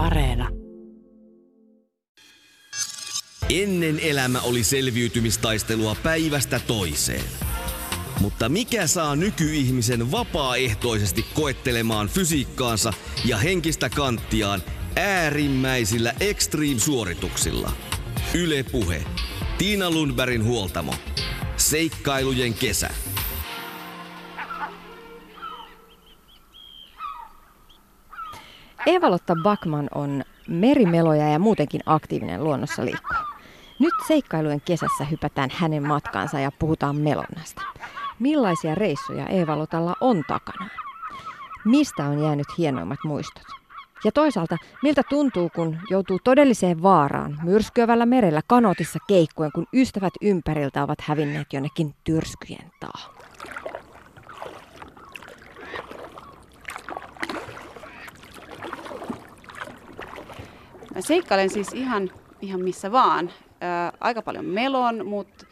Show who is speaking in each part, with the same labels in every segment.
Speaker 1: Areena.
Speaker 2: Ennen elämä oli selviytymistaistelua päivästä toiseen. Mutta mikä saa nykyihmisen vapaaehtoisesti koettelemaan fysiikkaansa ja henkistä kanttiaan äärimmäisillä extreme-suorituksilla? Yle Puhe. Tiina Lundbergin huoltamo. Seikkailujen kesä.
Speaker 3: Eeva-Lotta Backman on merimeloja ja muutenkin aktiivinen luonnossa liikkuja. Nyt seikkailujen kesässä hypätään hänen matkaansa ja puhutaan melonnasta. Millaisia reissuja Eeva-Lotalla on takana? Mistä on jäänyt hienoimmat muistot? Ja toisaalta, miltä tuntuu, kun joutuu todelliseen vaaraan myrskyövällä merellä kanotissa keikkuen, kun ystävät ympäriltä ovat hävinneet jonnekin tyrskyjen taa?
Speaker 4: Mä seikkailen siis ihan, ihan missä vaan. Ää, aika paljon melon, mutta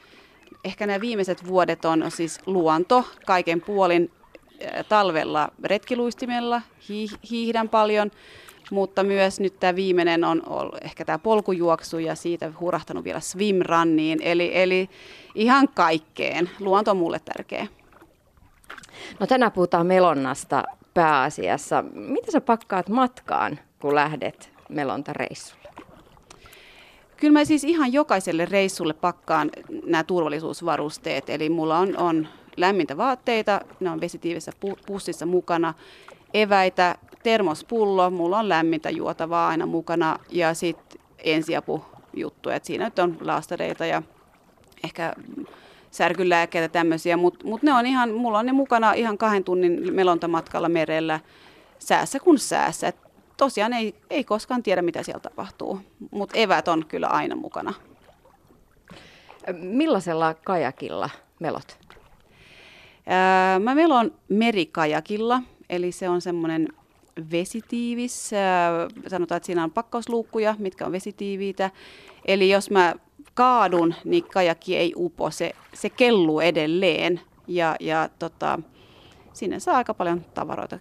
Speaker 4: ehkä nämä viimeiset vuodet on siis luonto kaiken puolin. Ää, talvella retkiluistimella hii- hiihdän paljon, mutta myös nyt tämä viimeinen on ollut ehkä tämä polkujuoksu ja siitä hurahtanut vielä swimrunniin. Eli, eli ihan kaikkeen. Luonto on mulle tärkeä.
Speaker 3: No tänään puhutaan melonnasta pääasiassa. Mitä sä pakkaat matkaan, kun lähdet melontareissulle?
Speaker 4: Kyllä mä siis ihan jokaiselle reissulle pakkaan nämä turvallisuusvarusteet. Eli mulla on, on lämmintä vaatteita, ne on vesitiivisessä pussissa mukana, eväitä, termospullo, mulla on lämmintä juotavaa aina mukana ja sitten ensiapujuttuja. Et siinä nyt on laastareita ja ehkä särkylääkkeitä tämmöisiä, mutta mut ne on ihan, mulla on ne mukana ihan kahden tunnin melontamatkalla merellä säässä kuin säässä. Et tosiaan ei, ei koskaan tiedä, mitä siellä tapahtuu, mutta evät on kyllä aina mukana.
Speaker 3: Millaisella kajakilla melot?
Speaker 4: Mä melon merikajakilla, eli se on semmoinen vesitiivis. Sanotaan, että siinä on pakkausluukkuja, mitkä on vesitiiviitä. Eli jos mä kaadun, niin kajakki ei upo, se, se kelluu edelleen. Ja, ja tota, sinne saa aika paljon tavaroita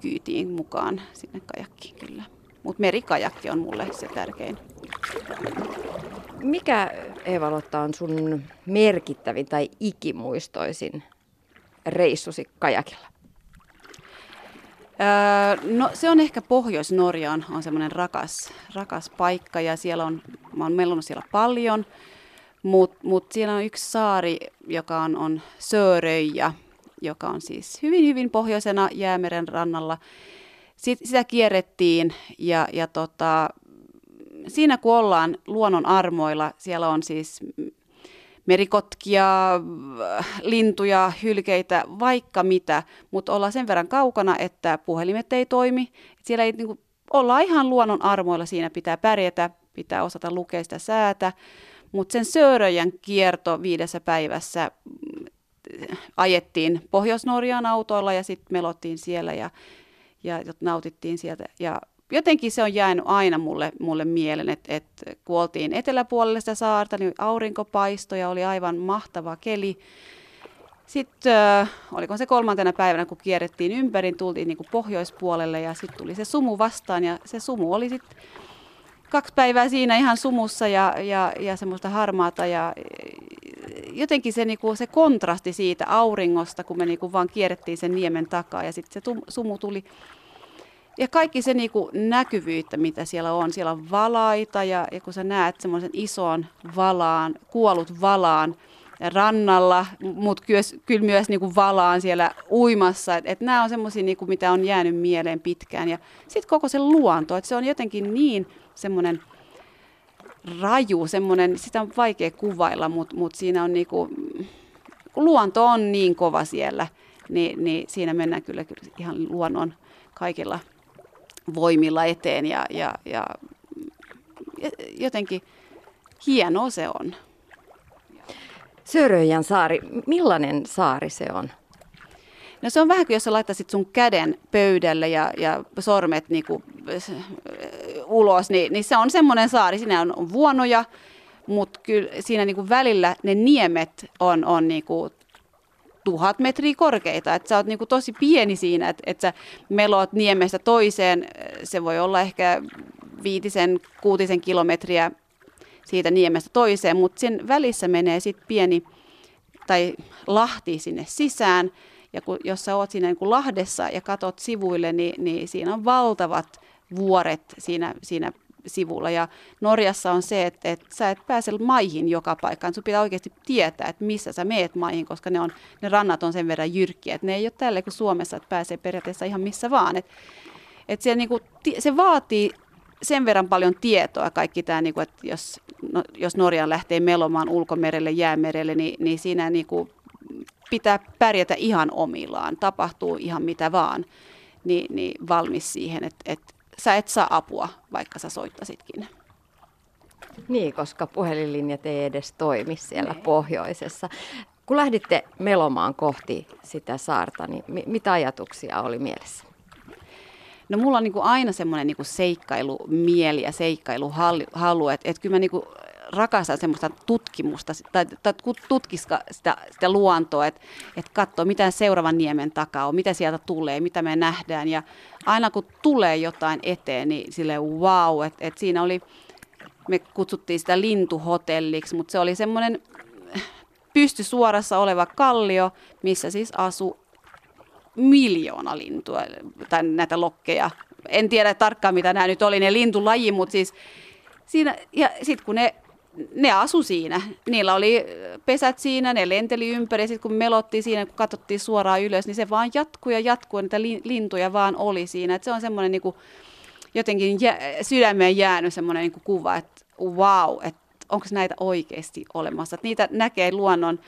Speaker 4: kyytiin mukaan sinne kajakkiin kyllä. Mutta merikajakki on mulle se tärkein.
Speaker 3: Mikä Eeva-Lotta on sun merkittävin tai ikimuistoisin reissusi kajakilla?
Speaker 4: Öö, no se on ehkä Pohjois-Norja on, on semmoinen rakas, rakas paikka ja siellä on, mä oon mellunut siellä paljon, mutta mut siellä on yksi saari, joka on, on Söröjä, joka on siis hyvin, hyvin pohjoisena jäämeren rannalla. Sit, sitä kierrettiin ja, ja tota, siinä kun ollaan luonnon armoilla, siellä on siis merikotkia, lintuja, hylkeitä, vaikka mitä, mutta ollaan sen verran kaukana, että puhelimet ei toimi. Siellä ei niin kuin, olla ihan luonnon armoilla, siinä pitää pärjätä, pitää osata lukea sitä säätä, mutta sen Söröjän kierto viidessä päivässä ajettiin Pohjois-Norjaan autoilla ja sitten melottiin siellä ja, ja nautittiin sieltä. Ja jotenkin se on jäänyt aina mulle, mulle mieleen, että, että kun oltiin sitä saarta, niin aurinko paistoi ja oli aivan mahtava keli. Sitten äh, oliko se kolmantena päivänä, kun kierrettiin ympäri, tultiin niin kuin pohjoispuolelle ja sitten tuli se sumu vastaan ja se sumu oli sitten kaksi päivää siinä ihan sumussa ja, ja, ja semmoista harmaata ja jotenkin se, niinku, se kontrasti siitä auringosta, kun me niinku vaan kierrettiin sen niemen takaa ja sitten se tum, sumu tuli. Ja kaikki se niinku näkyvyyttä, mitä siellä on. Siellä on valaita ja, ja kun sä näet semmoisen ison valaan, kuollut valaan rannalla, mutta kyllä myös niinku valaan siellä uimassa. Että et nämä on semmoisia, niinku, mitä on jäänyt mieleen pitkään. Ja sitten koko se luonto, että se on jotenkin niin semmoinen raju, semmoinen, sitä on vaikea kuvailla, mutta mut siinä on niinku, kun luonto on niin kova siellä, niin, niin siinä mennään kyllä, kyllä ihan luonnon kaikilla voimilla eteen ja, ja, ja jotenkin hienoa se on.
Speaker 3: Söröjän saari, millainen saari se on?
Speaker 4: No se on vähän kuin jos sä laittaisit sun käden pöydälle ja, ja sormet niinku, ulos, niin, niin se on semmoinen saari. Siinä on vuonoja, mutta kyllä siinä niinku välillä ne niemet on, on niinku tuhat metriä korkeita. Että sä oot niinku tosi pieni siinä, että et sä melot niemestä toiseen. Se voi olla ehkä viitisen, kuutisen kilometriä siitä niemestä toiseen, mutta sen välissä menee sitten pieni tai lahti sinne sisään. Ja kun, jos sä oot siinä niin kuin lahdessa ja katot sivuille, niin, niin siinä on valtavat vuoret siinä, siinä sivulla. Ja Norjassa on se, että, että sä et pääse maihin joka paikkaan. Sun pitää oikeasti tietää, että missä sä meet maihin, koska ne, on, ne rannat on sen verran jyrkkiä. Että ne ei ole tälle kuin Suomessa, että pääsee periaatteessa ihan missä vaan. Että, että se, niin kuin, se vaatii sen verran paljon tietoa kaikki tämä, niin kuin, että jos, no, jos Norja lähtee melomaan ulkomerelle, jäämerelle, niin, niin siinä niin kuin, pitää pärjätä ihan omillaan, tapahtuu ihan mitä vaan, niin, niin valmis siihen, että, että sä et saa apua, vaikka sä soittasitkin.
Speaker 3: Niin, koska puhelinlinjat ei edes toimi siellä ne. pohjoisessa. Kun lähditte melomaan kohti sitä saarta, niin mitä ajatuksia oli mielessä?
Speaker 4: No mulla on niin kuin aina semmoinen niin seikkailumieli ja seikkailuhalu, että, että kyllä mä niin kuin rakastan semmoista tutkimusta tai, tai tutkiska sitä, sitä luontoa, että, että katsoo mitä seuraavan niemen takaa on, mitä sieltä tulee, mitä me nähdään. Ja aina kun tulee jotain eteen, niin silleen wow, että, että siinä oli, me kutsuttiin sitä lintuhotelliksi, mutta se oli semmoinen pystysuorassa oleva kallio, missä siis asui miljoona lintua tai näitä lokkeja. En tiedä tarkkaan, mitä nämä nyt oli, ne lintulaji, mutta siis siinä, ja sitten kun ne, ne asu siinä, niillä oli pesät siinä, ne lenteli ympäri, sitten kun melottiin siinä, kun katsottiin suoraan ylös, niin se vaan jatkuu ja jatkuu, niitä lintuja vaan oli siinä. Et se on semmoinen niin jotenkin jä, sydämeen jäänyt semmoinen niin kuva, että wow, että onko näitä oikeasti olemassa. Et niitä näkee luonnon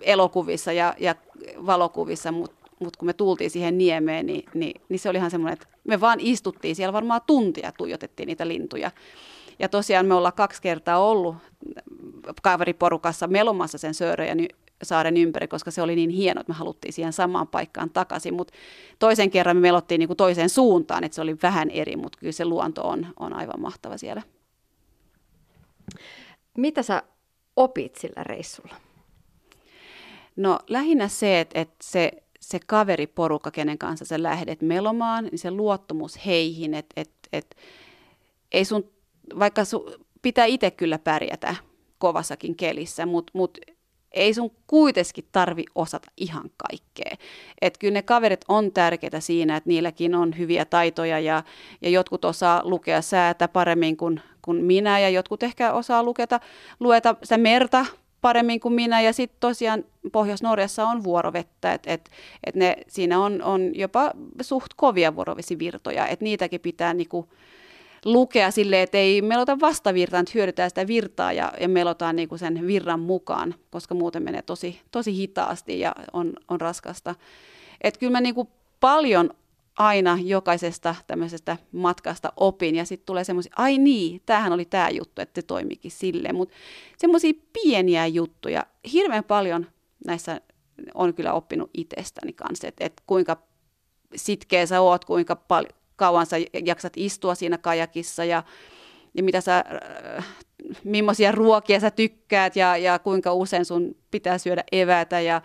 Speaker 4: elokuvissa ja, ja valokuvissa, mutta mutta kun me tultiin siihen niemeen, niin, niin, niin se oli ihan semmoinen, että me vaan istuttiin siellä varmaan tuntia, tuijotettiin niitä lintuja. Ja tosiaan me ollaan kaksi kertaa ollut kaveriporukassa melomassa sen Sööröjän saaren ympäri, koska se oli niin hieno, että me haluttiin siihen samaan paikkaan takaisin. Mutta toisen kerran me melottiin niin kuin toiseen suuntaan, että se oli vähän eri, mutta kyllä se luonto on, on aivan mahtava siellä.
Speaker 3: Mitä sä opit sillä reissulla?
Speaker 4: No lähinnä se, että, että se se kaveriporukka, kenen kanssa sä lähdet melomaan, niin se luottamus heihin, että et, et, ei sun, vaikka su, pitää itse kyllä pärjätä kovassakin kelissä, mutta mut ei sun kuitenkin tarvi osata ihan kaikkea. Että kyllä ne kaverit on tärkeitä siinä, että niilläkin on hyviä taitoja ja, ja jotkut osaa lukea säätä paremmin kuin, kuin minä ja jotkut ehkä osaa luketa, lueta sitä merta paremmin kuin minä. Ja sitten tosiaan Pohjois-Norjassa on vuorovettä, että et, et ne, siinä on, on jopa suht kovia vuorovesivirtoja, että niitäkin pitää niinku lukea sille, että ei melota vastavirtaan, että hyödytään sitä virtaa ja, ja melotaan niinku sen virran mukaan, koska muuten menee tosi, tosi hitaasti ja on, on raskasta. Että kyllä mä niinku paljon aina jokaisesta tämmöisestä matkasta opin. Ja sitten tulee semmoisia, ai niin, tämähän oli tämä juttu, että se toimikin silleen, mutta semmoisia pieniä juttuja, hirveän paljon näissä on kyllä oppinut itsestäni kanssa, että, että kuinka sitkeä sä oot, kuinka pal- kauan sä jaksat istua siinä kajakissa ja, ja mitä sä, äh, millaisia ruokia sä tykkäät ja, ja kuinka usein sun pitää syödä evätä ja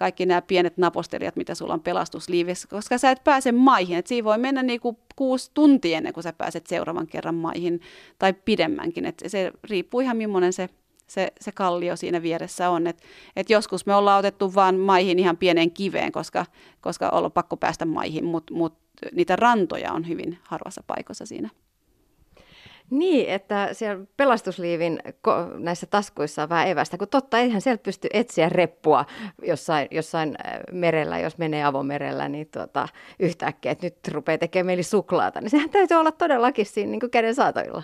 Speaker 4: kaikki nämä pienet napostelijat, mitä sulla on pelastusliivissä, koska sä et pääse maihin. Et siinä voi mennä niinku kuusi tuntia ennen kuin sä pääset seuraavan kerran maihin tai pidemmänkin. Et se riippuu ihan millainen se, se, se kallio siinä vieressä on. Et, et joskus me ollaan otettu vaan maihin ihan pieneen kiveen, koska, koska on pakko päästä maihin, mutta mut niitä rantoja on hyvin harvassa paikassa siinä.
Speaker 3: Niin, että siellä pelastusliivin näissä taskuissa on vähän evästä, kun totta, eihän sieltä pysty etsiä reppua jossain, jossain äh, merellä, jos menee avomerellä, niin tuota, yhtäkkiä, että nyt rupeaa tekemään mieli suklaata, niin sehän täytyy olla todellakin siinä niin kuin käden saatoilla.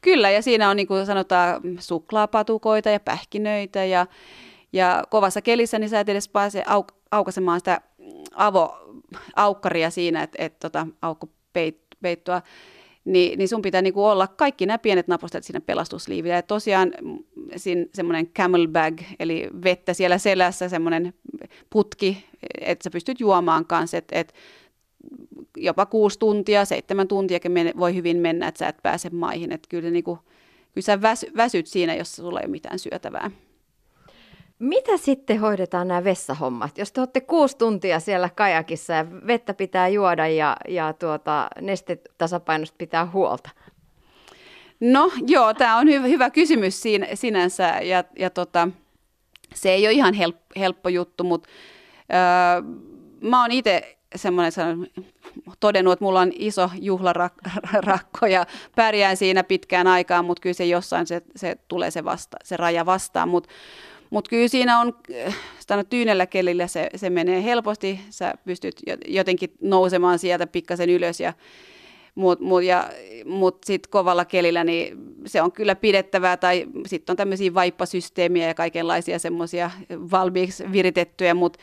Speaker 4: Kyllä, ja siinä on niin kuin sanotaan suklaapatukoita ja pähkinöitä ja, ja kovassa kelissä niin sä et edes pääse auk- aukaisemaan sitä avo, aukkaria siinä, että et, tota, aukko peit, peittoa niin, niin sun pitää niinku olla kaikki nämä pienet napostet siinä pelastusliivillä. Ja tosiaan mm, semmoinen camelbag, eli vettä siellä selässä, semmoinen putki, että sä pystyt juomaan kanssa, että et jopa kuusi tuntia, seitsemän tuntia voi hyvin mennä, että sä et pääse maihin. Että kyllä, niinku, kyllä sä väsyt siinä, jos sulla ei ole mitään syötävää.
Speaker 3: Mitä sitten hoidetaan nämä vessahommat? Jos te olette kuusi tuntia siellä kajakissa ja vettä pitää juoda ja, ja tuota, nestetasapainosta pitää huolta,
Speaker 4: No joo, tämä on hyvä, hyvä kysymys siinä, sinänsä ja, ja tota, se ei ole ihan help, helppo juttu, mutta öö, mä oon itse semmoinen todennut, että mulla on iso juhlarakko ja pärjään siinä pitkään aikaan, mutta kyllä se jossain se, se tulee se, vasta, se raja vastaan, mutta mutta kyllä siinä on, sitä tyynellä kelillä se, se menee helposti, sä pystyt jotenkin nousemaan sieltä pikkasen ylös ja mutta mut, mut sitten kovalla kelillä niin se on kyllä pidettävää, tai sitten on tämmöisiä vaippasysteemiä ja kaikenlaisia semmoisia valmiiksi viritettyjä, mutta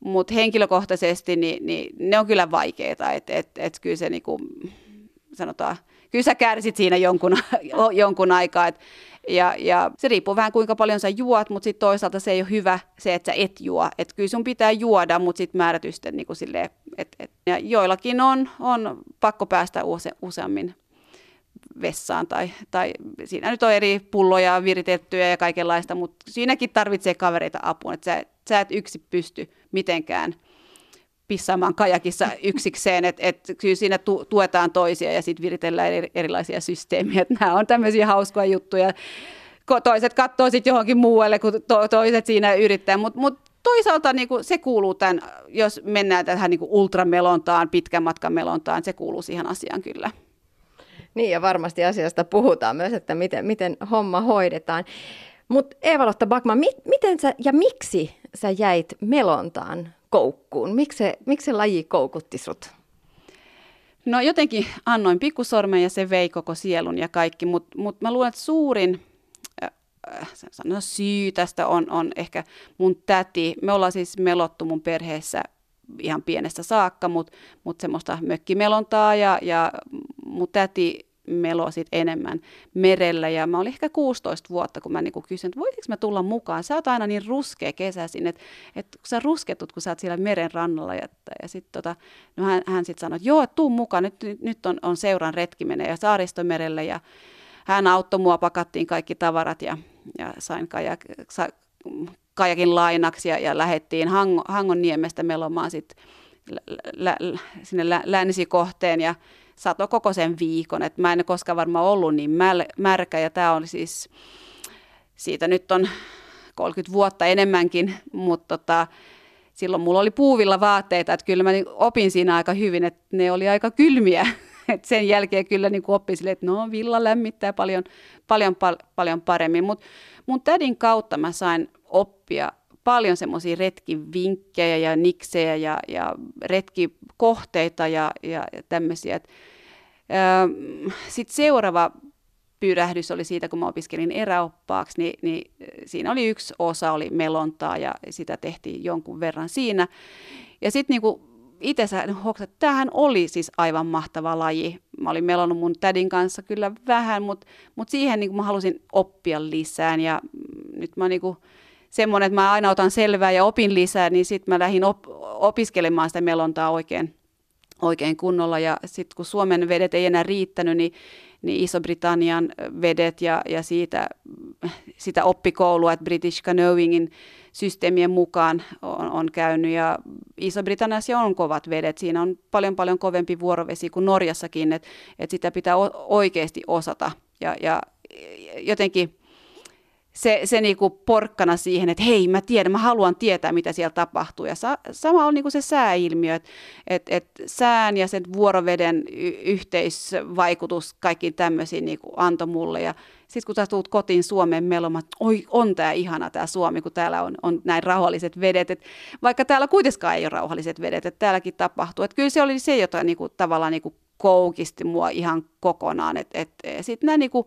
Speaker 4: mut henkilökohtaisesti niin, niin ne on kyllä vaikeita, että et, et kyllä se niinku, sanotaan, kyllä sä kärsit siinä jonkun, jonkun aikaa, että ja, ja se riippuu vähän kuinka paljon sä juot, mutta sitten toisaalta se ei ole hyvä se, että sä et juo. Että kyllä sun pitää juoda, mutta sitten määrätysten niin silleen, et, et, ja joillakin on, on pakko päästä use, useammin vessaan tai, tai siinä nyt on eri pulloja viritettyjä ja kaikenlaista, mutta siinäkin tarvitsee kavereita apuun, että sä, sä et yksi pysty mitenkään pissaamaan kajakissa yksikseen, että et, kyllä siinä tu, tuetaan toisia ja sitten viritellään eri, erilaisia systeemiä. Et nämä on tämmöisiä hauskoja juttuja. Toiset katsoo sitten johonkin muualle, kun to, toiset siinä yrittää, mutta mut toisaalta niin kuin se kuuluu tämän, jos mennään tähän niin kuin ultramelontaan, pitkän matkan melontaan, se kuuluu siihen asiaan kyllä.
Speaker 3: Niin ja varmasti asiasta puhutaan myös, että miten, miten homma hoidetaan. Mutta Eeva-Lotta Bakman, mi, miten sä ja miksi sä jäit melontaan koukkuun? Miksi se, miksi se laji koukutti sut?
Speaker 4: No jotenkin annoin pikkusormen ja se vei koko sielun ja kaikki, mutta mut mä luulen, että suurin äh, no, syy tästä on, on ehkä mun täti. Me ollaan siis melottu mun perheessä ihan pienestä saakka, mutta mut semmoista mökkimelontaa ja, ja mun täti melo sit enemmän merellä. Ja mä olin ehkä 16 vuotta, kun mä niinku kysyin, että voitinko mä tulla mukaan. Sä oot aina niin ruskea kesäisin, että, kun sä rusketut, kun sä oot siellä meren rannalla. Ja, ja sitten tota, no hän, hän sitten sanoi, että joo, tuu mukaan, nyt, nyt, nyt on, on seuran retki menee ja saaristomerelle. Ja hän auttoi mua, pakattiin kaikki tavarat ja, ja sain kajak, sa, kajakin lainaksi ja, ja lähettiin Hango, Hangonniemestä melomaan sitten lä, lä, sinne lä, länsikohteen ja sato koko sen viikon. Et mä en koskaan varmaan ollut niin märkä ja tämä on siis, siitä nyt on 30 vuotta enemmänkin, mutta tota, silloin mulla oli puuvilla vaatteita, että kyllä mä niin opin siinä aika hyvin, että ne oli aika kylmiä. Et sen jälkeen kyllä niin opin sille, että no villa lämmittää paljon, paljon, pal- paljon paremmin. Mutta mun tädin kautta mä sain oppia paljon semmoisia retkivinkkejä ja niksejä ja, ja retkikohteita ja, ja, ja tämmöisiä. Sitten seuraava pyrähdys oli siitä, kun mä opiskelin eräoppaaksi, niin, niin siinä oli yksi osa, oli melontaa ja sitä tehtiin jonkun verran siinä. Ja sitten niin itse että tämähän oli siis aivan mahtava laji. Mä olin melonnut mun tädin kanssa kyllä vähän, mutta, mutta siihen niin mä halusin oppia lisään ja nyt mä kuin, semmoinen, että mä aina otan selvää ja opin lisää, niin sitten mä lähdin op- opiskelemaan sitä melontaa oikein, oikein kunnolla. Ja sitten kun Suomen vedet ei enää riittänyt, niin, niin Iso-Britannian vedet ja, ja siitä, sitä oppikoulua, että British Canoeingin systeemien mukaan on, on käynyt. Ja Iso-Britanniassa on kovat vedet. Siinä on paljon paljon kovempi vuorovesi kuin Norjassakin, että että sitä pitää o- oikeasti osata. Ja, ja jotenkin se, se niinku porkkana siihen, että hei, mä tiedän, mä haluan tietää, mitä siellä tapahtuu. Ja sa, sama on niinku se sääilmiö, että et, et sään ja sen vuoroveden y- yhteisvaikutus kaikkiin tämmöisiin niinku antoi mulle. Ja sitten kun sä tulet kotiin Suomeen melomaan, oi, on tämä ihana tämä Suomi, kun täällä on, on näin rauhalliset vedet. Et vaikka täällä kuitenkaan ei ole rauhalliset vedet, että täälläkin tapahtuu. Et kyllä se oli se, jota niinku, tavallaan niinku koukisti mua ihan kokonaan. Sitten nämä niinku,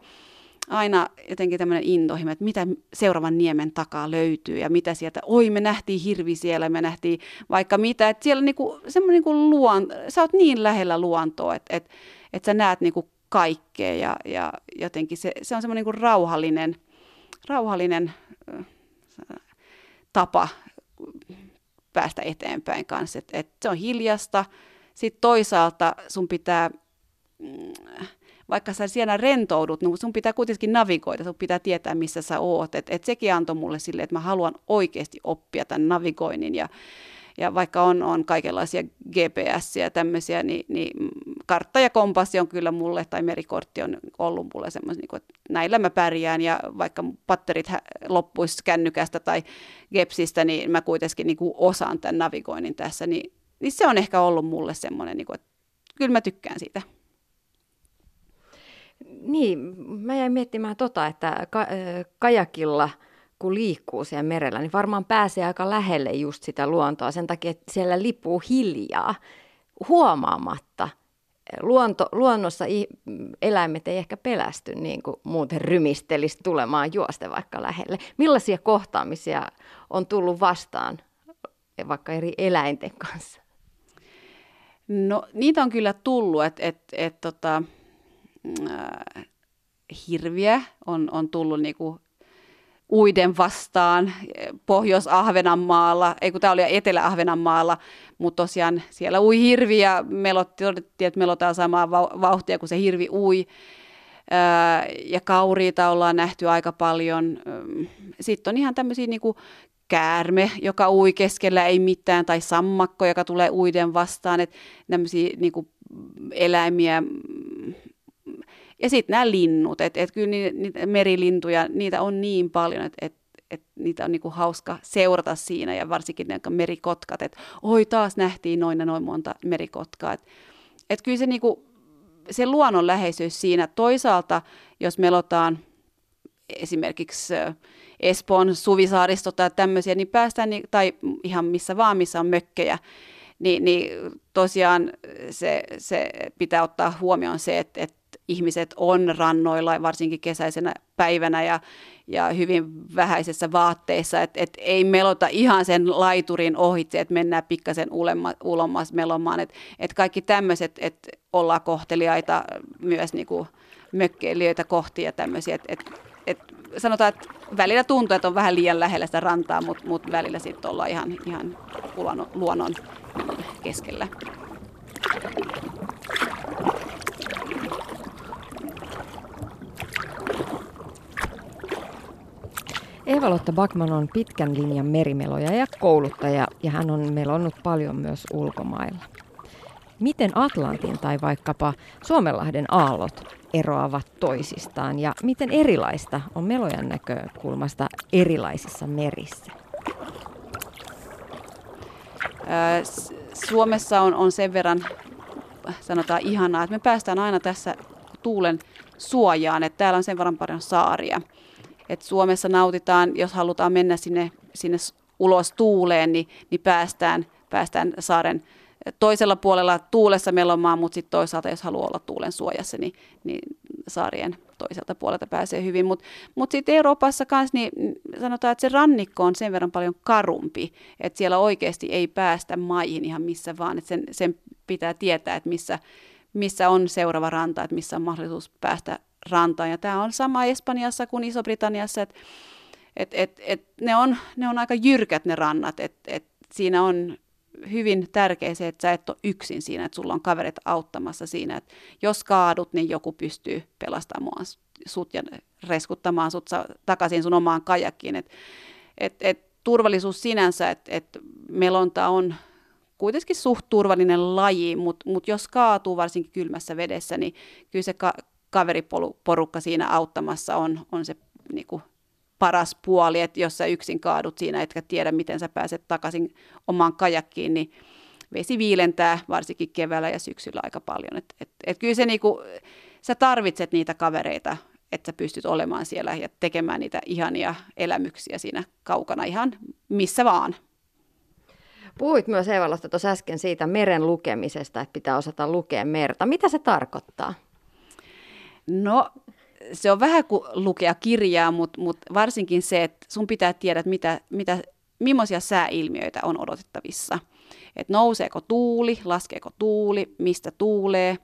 Speaker 4: aina jotenkin tämmöinen intohimo, että mitä seuraavan niemen takaa löytyy ja mitä sieltä, oi me nähtiin hirvi siellä, me nähtiin vaikka mitä, että siellä niinku, semmoinen niinku luon, sä oot niin lähellä luontoa, että, että, että sä näet niinku kaikkea ja, ja jotenkin se, se on semmoinen niinku rauhallinen, rauhallinen äh, tapa päästä eteenpäin kanssa, että, että se on hiljasta, sitten toisaalta sun pitää, mm, vaikka sä siellä rentoudut, niin sun pitää kuitenkin navigoida, sun pitää tietää, missä sä oot. Et, et sekin antoi mulle sille, että mä haluan oikeasti oppia tämän navigoinnin ja, ja vaikka on, on kaikenlaisia GPS ja tämmöisiä, niin, niin kartta ja kompassi on kyllä mulle, tai merikortti on ollut mulle semmoinen, niin että näillä mä pärjään, ja vaikka patterit loppuisi kännykästä tai Gepsistä, niin mä kuitenkin niin kuin osaan tämän navigoinnin tässä, niin, niin se on ehkä ollut mulle semmoinen, niin kuin, että kyllä mä tykkään siitä.
Speaker 3: Niin, mä jäin miettimään tota, että ka- kajakilla kun liikkuu siellä merellä, niin varmaan pääsee aika lähelle just sitä luontoa sen takia, että siellä lipuu hiljaa huomaamatta. Luonto, luonnossa eläimet ei ehkä pelästy niin kuin muuten rymistelisi tulemaan juoste vaikka lähelle. Millaisia kohtaamisia on tullut vastaan vaikka eri eläinten kanssa?
Speaker 4: No niitä on kyllä tullut, että et, et, tota, äh, hirviä on, on tullut niinku uiden vastaan Pohjois-Ahvenanmaalla, ei kun tämä oli Etelä-Ahvenanmaalla, mutta tosiaan siellä ui hirvi ja melotti, todettiin, että melotaan samaa vauhtia kuin se hirvi ui. Ja kauriita ollaan nähty aika paljon. Sitten on ihan tämmöisiä niin kuin käärme, joka ui keskellä ei mitään, tai sammakko, joka tulee uiden vastaan, että tämmöisiä niin kuin eläimiä. Ja sitten nämä linnut, että et kyllä niitä, niitä merilintuja, niitä on niin paljon, että et, et niitä on niinku hauska seurata siinä, ja varsinkin ne merikotkat, että oi taas nähtiin noin ja noin monta merikotkaa. Että et kyllä se, niinku, se luonnonläheisyys siinä, toisaalta jos melotaan esimerkiksi Espoon suvisaaristo tai tämmöisiä, niin päästään, tai ihan missä vaan, missä on mökkejä, niin, niin tosiaan se, se pitää ottaa huomioon se, että, että ihmiset on rannoilla, varsinkin kesäisenä päivänä ja, ja hyvin vähäisessä vaatteissa, että et ei melota ihan sen laiturin ohitse, että mennään pikkasen ulommas melomaan, että et kaikki tämmöiset, että ollaan kohteliaita myös niinku mökkeilijöitä kohti ja tämmöisiä, että et, et sanotaan, että välillä tuntuu, että on vähän liian lähellä sitä rantaa, mutta mut välillä sitten ollaan ihan, ihan luonnon keskellä.
Speaker 3: Eeva-Lotta Backman on pitkän linjan merimeloja ja kouluttaja ja hän on melonnut paljon myös ulkomailla. Miten Atlantin tai vaikkapa Suomenlahden aallot eroavat toisistaan ja miten erilaista on melojan näkökulmasta erilaisissa merissä?
Speaker 4: Suomessa on, on sen verran, sanotaan ihanaa, että me päästään aina tässä tuulen suojaan, että täällä on sen verran paljon saaria. Et Suomessa nautitaan, jos halutaan mennä sinne, sinne ulos tuuleen, niin, niin päästään, päästään saaren toisella puolella tuulessa melomaan, mutta sitten toisaalta, jos haluaa olla tuulen suojassa, niin, niin saarien toiselta puolelta pääsee hyvin. Mutta mut, mut sitten Euroopassa kanssa, niin sanotaan, että se rannikko on sen verran paljon karumpi, että siellä oikeasti ei päästä maihin ihan missä vaan, että sen, sen pitää tietää, että missä, missä on seuraava ranta, että missä on mahdollisuus päästä rantaan. Ja tämä on sama Espanjassa kuin Iso-Britanniassa, että et, et, et ne, on, ne on aika jyrkät ne rannat, että et siinä on hyvin tärkeä se, että sä et ole yksin siinä, että sulla on kaverit auttamassa siinä, että jos kaadut, niin joku pystyy pelastamaan sut ja reskuttamaan sut takaisin sun omaan kajakkiin. Et, et, et turvallisuus sinänsä, että et melonta on kuitenkin suht turvallinen laji, mutta mut jos kaatuu varsinkin kylmässä vedessä, niin kyllä se ka- kaveriporukka siinä auttamassa on, on se niin kuin paras puoli, että jos sä yksin kaadut siinä, etkä tiedä, miten sä pääset takaisin omaan kajakkiin, niin vesi viilentää varsinkin keväällä ja syksyllä aika paljon. Et, et, et kyllä se niinku, sä tarvitset niitä kavereita, että sä pystyt olemaan siellä ja tekemään niitä ihania elämyksiä siinä kaukana ihan missä vaan.
Speaker 3: Puhuit myös Eevalosta tuossa äsken siitä meren lukemisesta, että pitää osata lukea merta. Mitä se tarkoittaa?
Speaker 4: No se on vähän kuin lukea kirjaa, mutta, mutta varsinkin se, että sun pitää tiedä, mitä, mitä, millaisia sääilmiöitä on odotettavissa. Että nouseeko tuuli, laskeeko tuuli, mistä tuulee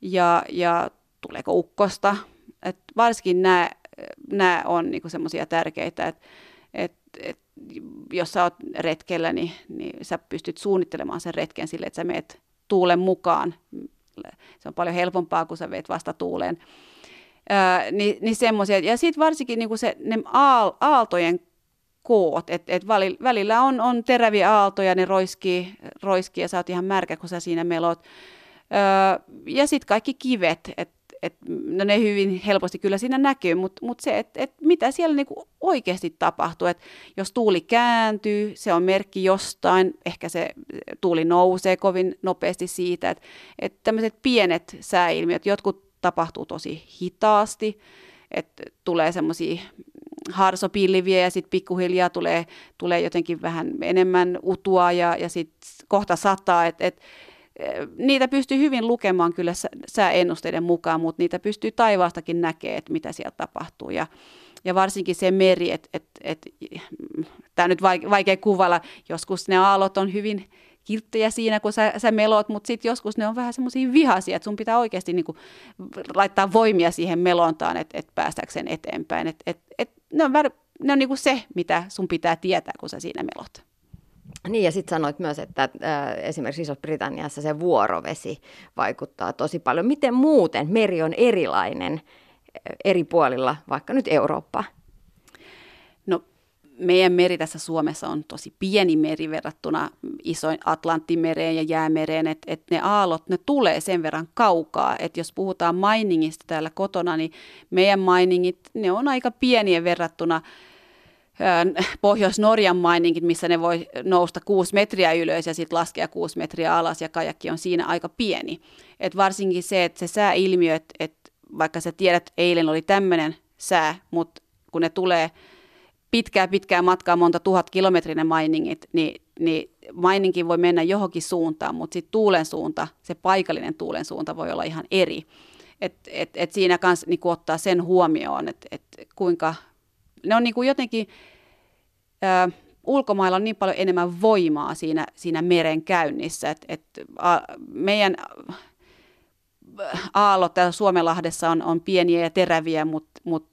Speaker 4: ja, ja tuleeko ukkosta. Et varsinkin nämä on niinku semmoisia tärkeitä, että et, et, jos sä oot retkellä, niin, niin sä pystyt suunnittelemaan sen retken sille, että sä meet tuulen mukaan. Se on paljon helpompaa, kun sä veet vasta tuuleen Ää, niin, niin semmoisia. Ja sitten varsinkin niin se, ne aal, aaltojen koot, että et välillä on, on teräviä aaltoja, ne roiskii, roiskii ja sä oot ihan märkä, kun sä siinä melot. Öö, ja sitten kaikki kivet, että et, no ne hyvin helposti kyllä siinä näkyy, mutta mut se, että et mitä siellä niinku oikeasti tapahtuu. Et jos tuuli kääntyy, se on merkki jostain, ehkä se tuuli nousee kovin nopeasti siitä, että et tämmöiset pienet sääilmiöt, jotkut tapahtuu tosi hitaasti, että tulee semmoisia harsopilliviä ja sitten pikkuhiljaa tulee, tulee jotenkin vähän enemmän utua ja, ja sitten kohta sataa, että et, niitä pystyy hyvin lukemaan kyllä sääennusteiden mukaan, mutta niitä pystyy taivaastakin näkemään, että mitä siellä tapahtuu. Ja, ja varsinkin se meri, että et, et, tämä nyt vaikea kuvailla, joskus ne aallot on hyvin kilttejä siinä, kun sä, sä melot, mutta sitten joskus ne on vähän semmoisia vihaisia, että sun pitää oikeasti niinku laittaa voimia siihen melontaan, että et päästäkseen eteenpäin. Et, et, et, ne on, ne on niinku se, mitä sun pitää tietää, kun sä siinä melot.
Speaker 3: Niin ja sitten sanoit myös, että äh, esimerkiksi Iso-Britanniassa se vuorovesi vaikuttaa tosi paljon. Miten muuten meri on erilainen äh, eri puolilla, vaikka nyt Eurooppaa?
Speaker 4: No meidän meri tässä Suomessa on tosi pieni meri verrattuna isoin Atlanttimereen ja jäämereen, että et ne aallot, ne tulee sen verran kaukaa, että jos puhutaan miningista täällä kotona, niin meidän miningit, ne on aika pieniä verrattuna Pohjois-Norjan maininkin, missä ne voi nousta kuusi metriä ylös ja sitten laskea kuusi metriä alas ja kajakki on siinä aika pieni. Et varsinkin se, että se sääilmiö, että et vaikka sä tiedät, että eilen oli tämmöinen sää, mutta kun ne tulee pitkää pitkää matkaa, monta tuhat kilometrinen mainingit, niin, niin maininkin voi mennä johonkin suuntaan, mutta sitten tuulen suunta, se paikallinen tuulen suunta voi olla ihan eri. Et, et, et siinä kanssa niin ottaa sen huomioon, että et kuinka ne on niin kuin jotenkin, ö, ulkomailla on niin paljon enemmän voimaa siinä, siinä meren käynnissä, että et, meidän aallot täällä Suomenlahdessa on, on pieniä ja teräviä, mutta mut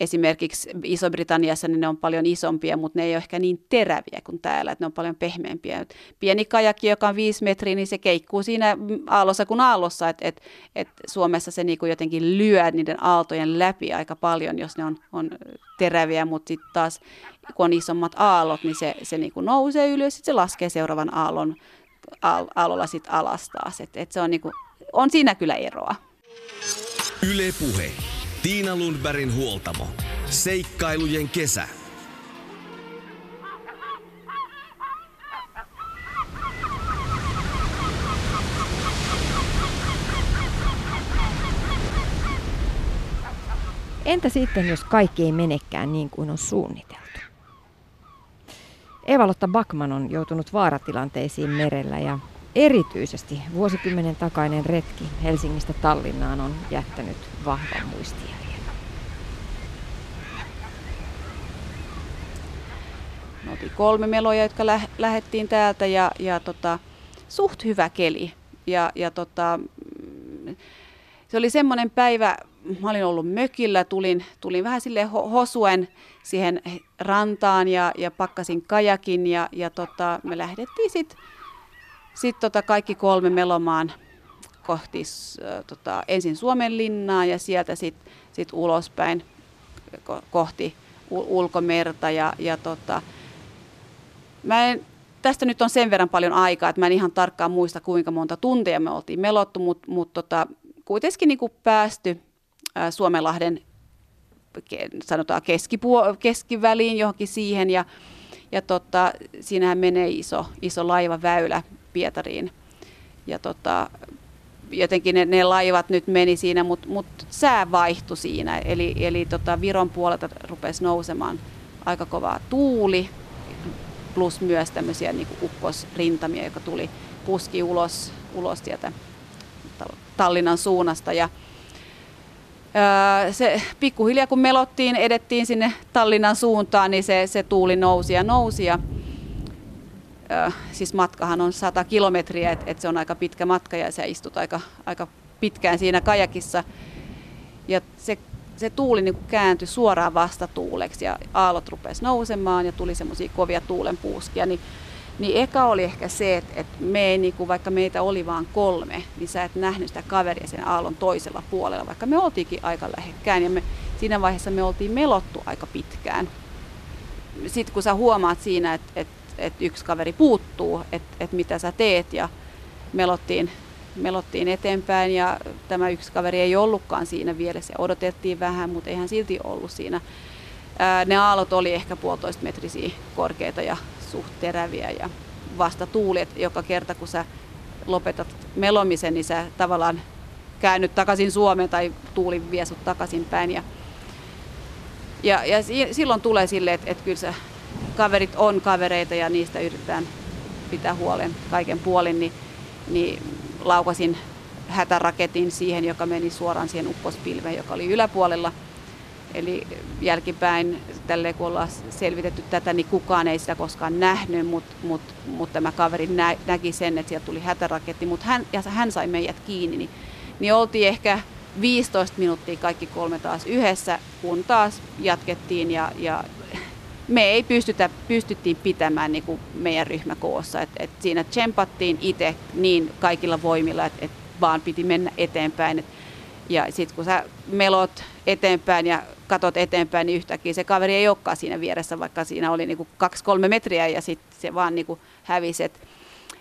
Speaker 4: esimerkiksi Iso-Britanniassa niin ne on paljon isompia, mutta ne ei ole ehkä niin teräviä kuin täällä, että ne on paljon pehmeämpiä. Pieni kajakki, joka on viisi metriä, niin se keikkuu siinä aallossa kuin aallossa, että et, et Suomessa se niinku jotenkin lyö niiden aaltojen läpi aika paljon, jos ne on, on teräviä, mutta sitten taas kun on isommat aallot, niin se, se niinku nousee ylös, sitten se laskee seuraavan aallon aallolla sitten alas taas. Et, et se on, niinku, on siinä kyllä eroa.
Speaker 2: Yle Puhe. Tiina Lundbergin huoltamo. Seikkailujen kesä.
Speaker 3: Entä sitten, jos kaikki ei menekään niin kuin on suunniteltu? Eva-Lotta Backman on joutunut vaaratilanteisiin merellä ja Erityisesti vuosikymmenen takainen retki Helsingistä Tallinnaan on jättänyt vahvan muistijäljen.
Speaker 4: Oltiin kolme meloja, jotka lä- lähettiin täältä ja, ja tota, suht hyvä keli. Ja, ja tota, se oli semmoinen päivä, mä olin ollut mökillä, tulin, tulin vähän sille hosuen siihen rantaan ja, ja pakkasin kajakin ja, ja tota, me lähdettiin sitten sitten tota kaikki kolme melomaan kohti tota, ensin Suomen linnaa ja sieltä sitten sit ulospäin kohti ulkomerta. Ja, ja tota, mä en, tästä nyt on sen verran paljon aikaa, että mä en ihan tarkkaan muista kuinka monta tuntia me oltiin melottu, mutta mut tota, kuitenkin niin päästy ää, Suomenlahden sanotaan keskipuo- keskiväliin johonkin siihen ja, ja tota, siinähän menee iso, iso laivaväylä Pietariin. Ja tota, jotenkin ne, ne laivat nyt meni siinä, mutta mut sää vaihtui siinä. Eli, eli tota Viron puolelta rupesi nousemaan aika kovaa tuuli, plus myös tämmöisiä niin ukkosrintamia, joka tuli puski ulos, ulos sieltä Tallinnan suunnasta. Ja, ää, se pikkuhiljaa kun melottiin, edettiin sinne Tallinnan suuntaan, niin se, se tuuli nousi ja nousi. Ja, siis matkahan on 100 kilometriä, että et se on aika pitkä matka ja sä istut aika, aika pitkään siinä kajakissa. Ja se, se tuuli niin kääntyi suoraan vastatuuleksi ja aallot rupesi nousemaan ja tuli semmoisia kovia tuulenpuuskia. Niin, niin eka oli ehkä se, että, että me ei, niin kuin, vaikka meitä oli vain kolme, niin sä et nähnyt sitä kaveria sen aallon toisella puolella, vaikka me oltiinkin aika lähekkään ja me, siinä vaiheessa me oltiin melottu aika pitkään. Sitten kun sä huomaat siinä, että, että että yksi kaveri puuttuu, että, että mitä sä teet ja melottiin melottiin eteenpäin ja tämä yksi kaveri ei ollutkaan siinä vieressä. Odotettiin vähän, mutta eihän silti ollut siinä. Ää, ne aallot oli ehkä puolitoista metrisiä korkeita ja suht teräviä ja vasta tuuli, että joka kerta kun sä lopetat melomisen, niin sä tavallaan käännyt takaisin Suomeen tai tuuli vie sut takaisin päin. Ja, ja, ja silloin tulee sille, että, että kyllä se kaverit on kavereita ja niistä yritetään pitää huolen kaiken puolin, niin, niin laukasin hätäraketin siihen, joka meni suoraan siihen uppospilveen, joka oli yläpuolella. Eli jälkipäin, tälle kun ollaan selvitetty tätä, niin kukaan ei sitä koskaan nähnyt, mutta mut, mut tämä kaveri nä, näki sen, että sieltä tuli hätäraketti, mutta hän, ja hän sai meidät kiinni. Niin, niin oltiin ehkä 15 minuuttia kaikki kolme taas yhdessä, kun taas jatkettiin ja, ja me ei pystytä, pystyttiin pitämään niin kuin meidän ryhmäkoossa. Et, et siinä tsempattiin itse niin kaikilla voimilla, että et vaan piti mennä eteenpäin. Et, ja sitten kun sä melot eteenpäin ja katot eteenpäin, niin yhtäkkiä se kaveri ei olekaan siinä vieressä, vaikka siinä oli niin kaksi-kolme metriä ja sitten se vaan niin hävisi. Et,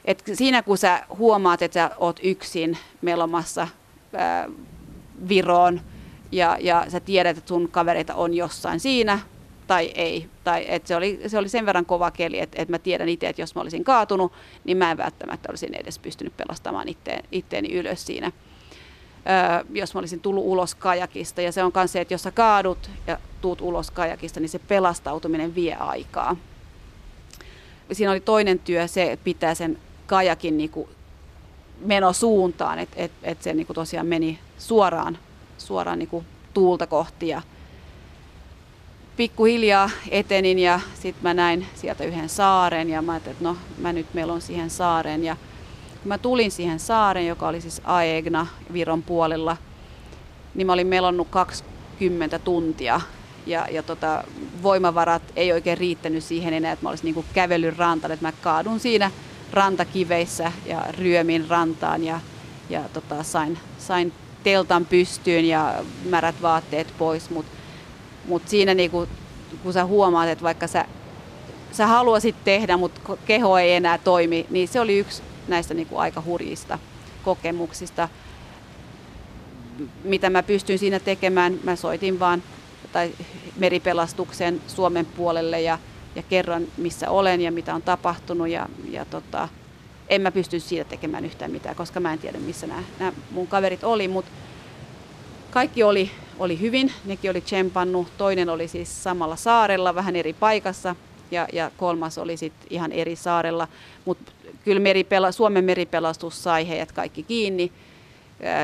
Speaker 4: et siinä kun sä huomaat, että sä oot yksin melomassa ää, Viroon ja, ja sä tiedät, että sun kavereita on jossain siinä, tai ei. Tai että se, oli, se oli sen verran kova keli, että, että mä tiedän itse, että jos mä olisin kaatunut, niin mä en välttämättä olisin edes pystynyt pelastamaan itteen, itteeni ylös siinä. Öö, jos mä olisin tullut ulos kajakista. Ja se on myös se, että jos sä kaadut ja tuut ulos kajakista, niin se pelastautuminen vie aikaa. Siinä oli toinen työ, se pitää sen kajakin niin kuin menosuuntaan, että et, et se niin kuin tosiaan meni suoraan, suoraan niin kuin tuulta kohti ja, pikkuhiljaa etenin ja sitten mä näin sieltä yhden saaren ja mä ajattelin, että no mä nyt melon siihen saareen. Ja kun mä tulin siihen saareen, joka oli siis Aegna Viron puolella, niin mä olin melonnut 20 tuntia ja, ja tota, voimavarat ei oikein riittänyt siihen enää, että mä olisin niinku kävellyt rantaan, että mä kaadun siinä rantakiveissä ja ryömin rantaan ja, ja tota, sain, sain teltan pystyyn ja märät vaatteet pois, mutta mutta siinä niinku, kun sä huomaat, että vaikka sä, sä haluaisit tehdä, mutta keho ei enää toimi, niin se oli yksi näistä niinku aika hurjista kokemuksista, mitä mä pystyin siinä tekemään. Mä soitin vaan tai meripelastuksen Suomen puolelle ja, ja kerron, missä olen ja mitä on tapahtunut. Ja, ja tota, en mä pysty siitä tekemään yhtään mitään, koska mä en tiedä, missä nämä, nämä mun kaverit oli. Mutta kaikki oli, oli hyvin, nekin oli tsempannut. Toinen oli siis samalla saarella, vähän eri paikassa ja, ja kolmas oli sitten ihan eri saarella. Mutta kyllä meripela, Suomen meripelastus sai heidät kaikki kiinni.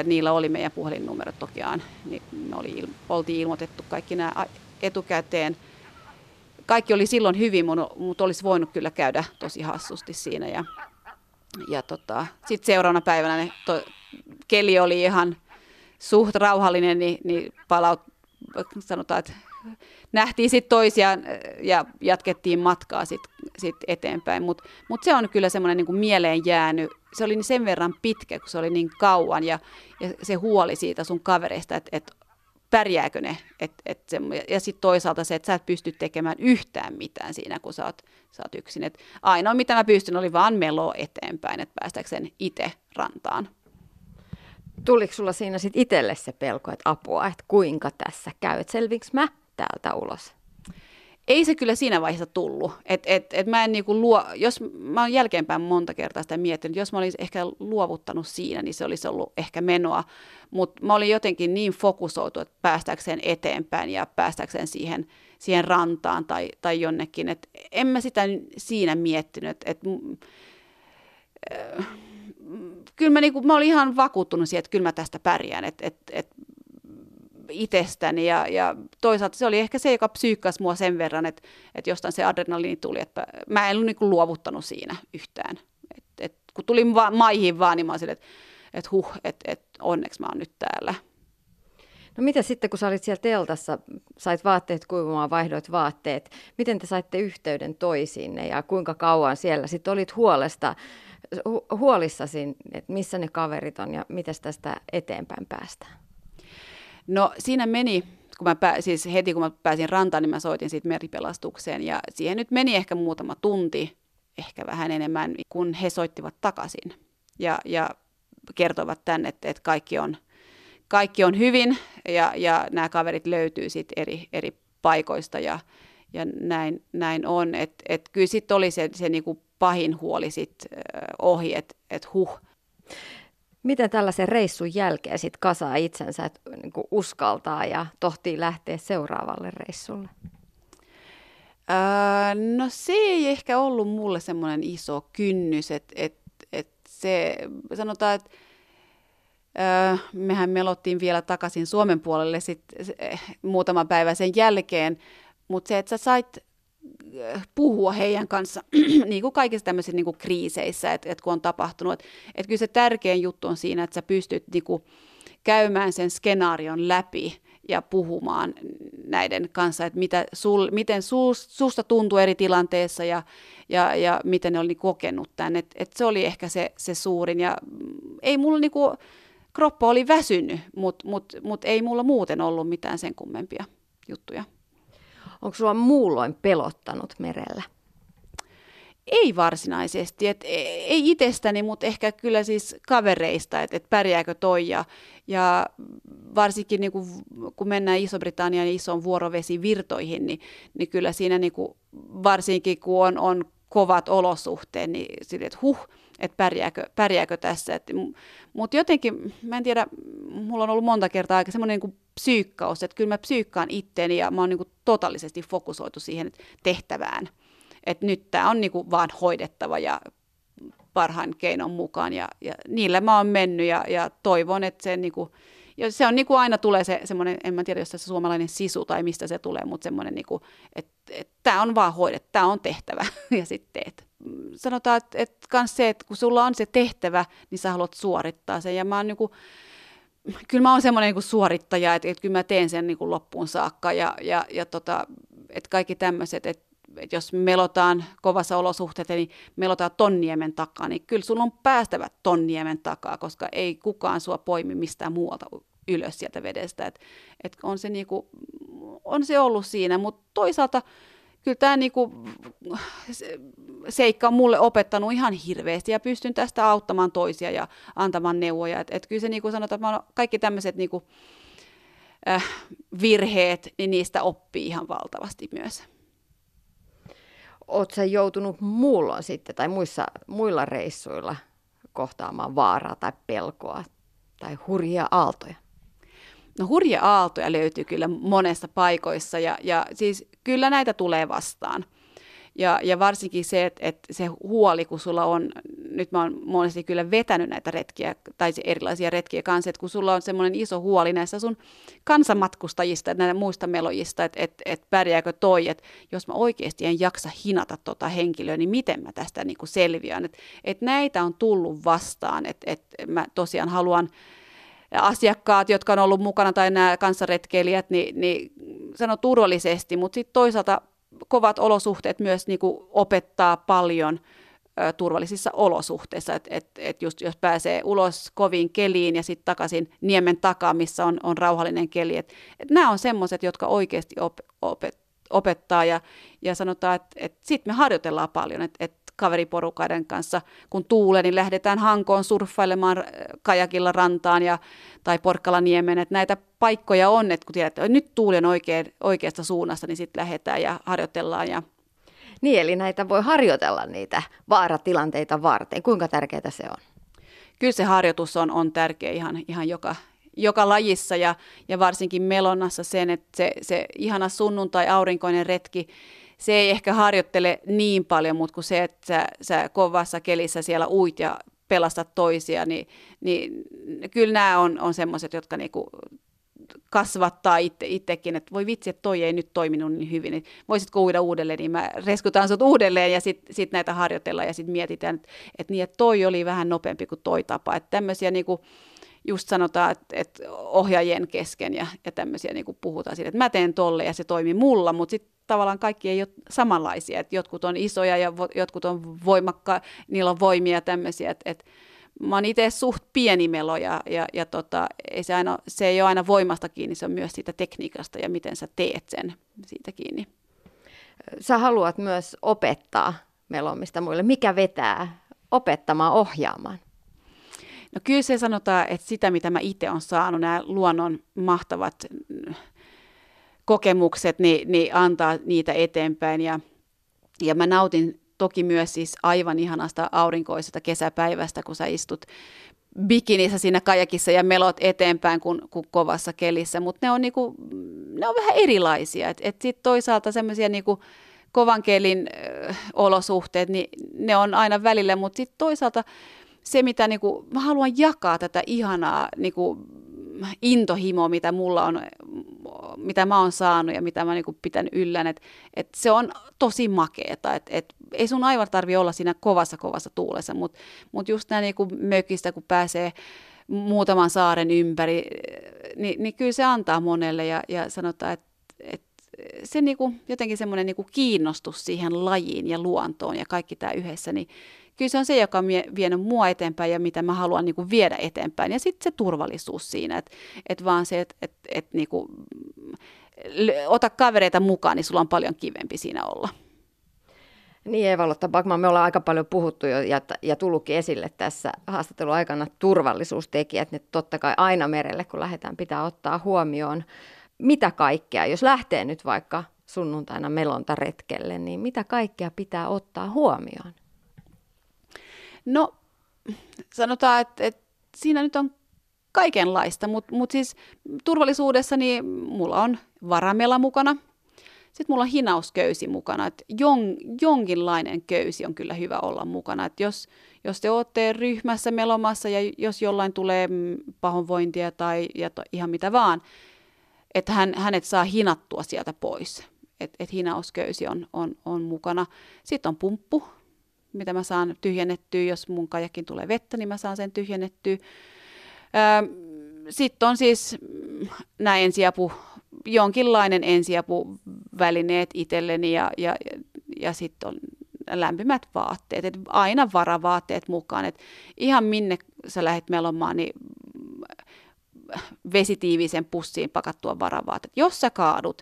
Speaker 4: Niillä oli meidän puhelinnumerot tokiaan. Niin me oli, oltiin ilmoitettu kaikki nämä etukäteen. Kaikki oli silloin hyvin, mutta olisi voinut kyllä käydä tosi hassusti siinä. Ja, ja tota, sitten seuraavana päivänä ne, to, keli oli ihan suht rauhallinen, niin, niin palaut, sanotaan, että nähtiin sitten toisiaan ja jatkettiin matkaa sitten sit eteenpäin. Mutta mut se on kyllä semmoinen niin mieleen jäänyt. Se oli sen verran pitkä, kun se oli niin kauan ja, ja se huoli siitä sun kavereista, että et, pärjääkö ne. Et, et se, ja sitten toisaalta se, että sä et pysty tekemään yhtään mitään siinä, kun sä oot, sä oot yksin. Et ainoa, mitä mä pystyn, oli vaan melo eteenpäin, että päästäkseen itse rantaan.
Speaker 3: Tuliko sulla siinä sitten itselle se pelko, että apua, että kuinka tässä käy, että selvinkö mä täältä ulos?
Speaker 4: Ei se kyllä siinä vaiheessa tullut. Et, et, et mä en niinku luo, jos mä oon jälkeenpäin monta kertaa sitä miettinyt, jos mä olisin ehkä luovuttanut siinä, niin se olisi ollut ehkä menoa. Mutta mä olin jotenkin niin fokusoitu, että päästäkseen eteenpäin ja päästäkseen siihen, siihen rantaan tai, tai jonnekin. Et en mä sitä siinä miettinyt. Et, äh, kyllä mä, niinku, mä olin ihan vakuuttunut siihen, että kyllä mä tästä pärjään, että et, et itsestäni ja, ja toisaalta se oli ehkä se, joka psyykkasi mua sen verran, että, että jostain se adrenaliini tuli, että mä en ollut niinku luovuttanut siinä yhtään. Et, et, kun tulin va- maihin vaan, niin mä olin että et huh, että et, onneksi mä oon nyt täällä.
Speaker 3: No mitä sitten, kun sä olit siellä teltassa, sait vaatteet kuivumaan, vaihdoit vaatteet, miten te saitte yhteyden toisiinne ja kuinka kauan siellä sitten olit huolesta hu- huolissasi, että missä ne kaverit on ja miten tästä eteenpäin päästään?
Speaker 4: No siinä meni, kun mä pää, siis heti kun mä pääsin rantaan, niin mä soitin siitä meripelastukseen ja siihen nyt meni ehkä muutama tunti, ehkä vähän enemmän, kun he soittivat takaisin. Ja, ja kertovat tänne, että, että kaikki, on, kaikki on hyvin ja, ja nämä kaverit löytyy sitten eri, eri paikoista ja, ja näin, näin on. Että et kyllä sitten oli se, se niinku pahin huoli sit, ohi, että et huh.
Speaker 3: Miten tällaisen reissun jälkeen sitten kasaa itsensä, että niinku uskaltaa ja tohtii lähteä seuraavalle reissulle?
Speaker 4: Öö, no se ei ehkä ollut mulle semmoinen iso kynnys, että et, et se, sanotaan, että öö, mehän melottiin vielä takaisin Suomen puolelle sit, se, muutama päivä sen jälkeen, mutta se, että sä sait puhua heidän kanssa niin kuin kaikissa tämmöisissä niin kuin kriiseissä, että, että kun on tapahtunut. Että, että kyllä se tärkein juttu on siinä, että sä pystyt niin kuin käymään sen skenaarion läpi ja puhumaan näiden kanssa, että mitä sul, miten sus, susta tuntuu eri tilanteessa ja, ja, ja miten ne oli niin kokenut tämän. Et, et se oli ehkä se, se suurin ja ei mulla niinku, kroppa oli väsynyt, mutta mut, mut ei mulla muuten ollut mitään sen kummempia juttuja.
Speaker 3: Onko sulla muulloin pelottanut merellä?
Speaker 4: Ei varsinaisesti, et e, ei itsestäni, mutta ehkä kyllä siis kavereista, että et pärjääkö toi ja, ja varsinkin niin kuin, kun mennään Iso-Britannian isoon vuorovesivirtoihin, niin, niin kyllä siinä niin kuin, varsinkin kun on, on kovat olosuhteet, niin sitten, että huh, että pärjääkö, pärjääkö tässä. Mutta jotenkin, mä en tiedä, mulla on ollut monta kertaa aika semmoinen niin psyykkaus, että kyllä mä psyykkaan itteeni ja mä oon niin kuin totaalisesti fokusoitu siihen tehtävään. Että nyt tämä on niin kuin vaan hoidettava ja parhaan keinon mukaan ja, ja niillä mä oon mennyt ja, ja toivon, että se niin kuin, ja se on niin kuin aina tulee se semmoinen, en mä tiedä, jos se suomalainen sisu tai mistä se tulee, mutta semmoinen, niin kuin, että, että tämä on vaan hoidettu, tämä on tehtävä ja sitten teet. Sanotaan, että, kans se, että kun sulla on se tehtävä, niin sä haluat suorittaa sen ja mä oon niin kuin, kyllä mä oon semmoinen niin suorittaja, että, että kyllä mä teen sen niin kuin loppuun saakka ja, ja, ja tota, että kaikki tämmöiset, että että jos melotaan kovassa olosuhteessa, niin melotaan tonniemen takaa, niin kyllä sulla on päästävä tonniemen takaa, koska ei kukaan sua poimi mistään muualta ylös sieltä vedestä. Et, et on, se niinku, on se ollut siinä, mutta toisaalta kyllä tämä niinku, se, seikka on mulle opettanut ihan hirveästi ja pystyn tästä auttamaan toisia ja antamaan neuvoja. Et, et kyllä se niinku sanotaan, että kaikki tämmöiset niinku, äh, virheet, niin niistä oppii ihan valtavasti myös.
Speaker 3: Oletko joutunut muulloin sitten tai muissa, muilla reissuilla kohtaamaan vaaraa tai pelkoa tai hurjia aaltoja?
Speaker 4: No hurjia aaltoja löytyy kyllä monessa paikoissa ja, ja siis kyllä näitä tulee vastaan. Ja, ja varsinkin se, että, että se huoli, kun sulla on, nyt mä oon monesti kyllä vetänyt näitä retkiä, tai erilaisia retkiä kanssa, että kun sulla on semmoinen iso huoli näissä sun kansanmatkustajista, näistä muista melojista, että, että, että pärjääkö toi, että jos mä oikeasti en jaksa hinata tota henkilöä, niin miten mä tästä niin kuin selviän. Että, että näitä on tullut vastaan, että, että mä tosiaan haluan asiakkaat, jotka on ollut mukana tai nämä kanssaretkeilijät, niin, niin sano turvallisesti, mutta sitten toisaalta kovat olosuhteet myös niin kuin opettaa paljon turvallisissa olosuhteissa, että et, et just jos pääsee ulos koviin keliin ja sitten takaisin niemen takaa, missä on, on rauhallinen keli, että et nämä on semmoiset, jotka oikeasti op, opet, opettaa ja, ja sanotaan, että et sitten me harjoitellaan paljon, että et kaveriporukaiden kanssa, kun tuulee, niin lähdetään Hankoon surffailemaan äh, kajakilla rantaan ja, tai Porkkalaniemen, että näitä paikkoja on, että kun tiedät, että nyt tuuli on oikein, oikeasta suunnasta, niin sitten lähdetään ja harjoitellaan ja
Speaker 3: niin, eli näitä voi harjoitella niitä vaaratilanteita varten. Kuinka tärkeää se on?
Speaker 4: Kyllä se harjoitus on, on tärkeä ihan, ihan joka, joka lajissa ja, ja varsinkin melonnassa sen, että se, se ihana sunnuntai aurinkoinen retki, se ei ehkä harjoittele niin paljon, mutta kun se, että sä, sä kovassa kelissä siellä uit ja pelastat toisia, niin, niin kyllä nämä on, on semmoiset, jotka niinku kasvattaa itse, itsekin, että voi vitsi, että toi ei nyt toiminut niin hyvin, että voisitko uida uudelleen, niin mä reskutaan sut uudelleen ja sitten sit näitä harjoitellaan ja sitten mietitään, että, että, niin, että toi oli vähän nopeampi kuin toi tapa, että tämmöisiä niinku, just sanotaan, että, että ohjaajien kesken ja, ja tämmöisiä niin kuin puhutaan siitä, että mä teen tolle ja se toimii mulla, mutta sitten tavallaan kaikki ei ole samanlaisia, että jotkut on isoja ja vo, jotkut on voimakka, niillä on voimia tämmöisiä, että, että mä oon itse suht pieni melo ja, ja, ja tota, ei se, aina, se ei ole aina voimasta kiinni, se on myös siitä tekniikasta ja miten sä teet sen siitä kiinni.
Speaker 3: Sä haluat myös opettaa melomista muille. Mikä vetää opettamaan ohjaamaan?
Speaker 4: No kyllä se sanotaan, että sitä mitä mä itse olen saanut, nämä luonnon mahtavat kokemukset, niin, niin antaa niitä eteenpäin. Ja, ja mä nautin toki myös siis aivan ihanasta aurinkoisesta kesäpäivästä, kun sä istut bikinissä siinä kajakissa ja melot eteenpäin kuin, kuin kovassa kelissä, mutta ne on, niinku, ne on vähän erilaisia. Et, et sit toisaalta semmoisia niinku, kovan kelin ö, olosuhteet, niin ne on aina välillä, mutta sitten toisaalta se, mitä niinku, mä haluan jakaa tätä ihanaa niinku, intohimoa, mitä mulla on, mitä mä oon saanut ja mitä mä niinku pitän yllän, että et se on tosi makeeta, että et, ei sun aivan tarvi olla siinä kovassa kovassa tuulessa, mutta mut just nämä niinku mökistä, kun pääsee muutaman saaren ympäri, niin, niin kyllä se antaa monelle ja, ja sanotaan, että et se niinku, jotenkin semmoinen niinku kiinnostus siihen lajiin ja luontoon ja kaikki tämä yhdessä, niin kyllä se on se, joka on vienyt mua eteenpäin ja mitä mä haluan niin kuin viedä eteenpäin. Ja sitten se turvallisuus siinä, että et vaan se, että et, et, niin kuin, ota kavereita mukaan, niin sulla on paljon kivempi siinä olla.
Speaker 3: Niin Eva-Lotta Bakman, me ollaan aika paljon puhuttu jo ja, ja tullutkin esille tässä haastattelun aikana turvallisuustekijät. Ne totta kai aina merelle, kun lähdetään, pitää ottaa huomioon mitä kaikkea. Jos lähtee nyt vaikka sunnuntaina melontaretkelle, niin mitä kaikkea pitää ottaa huomioon?
Speaker 4: No sanotaan, että, että siinä nyt on kaikenlaista, mutta mut siis turvallisuudessa niin mulla on varamela mukana. Sitten mulla on hinausköysi mukana, että jon, jonkinlainen köysi on kyllä hyvä olla mukana. Että jos, jos te olette ryhmässä melomassa ja jos jollain tulee pahoinvointia tai ja to, ihan mitä vaan, että hän, hänet saa hinattua sieltä pois. Että et hinausköysi on, on, on mukana. Sitten on pumppu, mitä mä saan tyhjennettyä. Jos mun kajakin tulee vettä, niin mä saan sen tyhjennettyä. Sitten on siis mm, nämä ensiapu, jonkinlainen ensiapuvälineet itselleni ja, ja, ja sitten on lämpimät vaatteet, et aina varavaatteet mukaan, et ihan minne sä lähdet melomaan, niin vesitiiviisen pussiin pakattua varavaatteet. Jos sä kaadut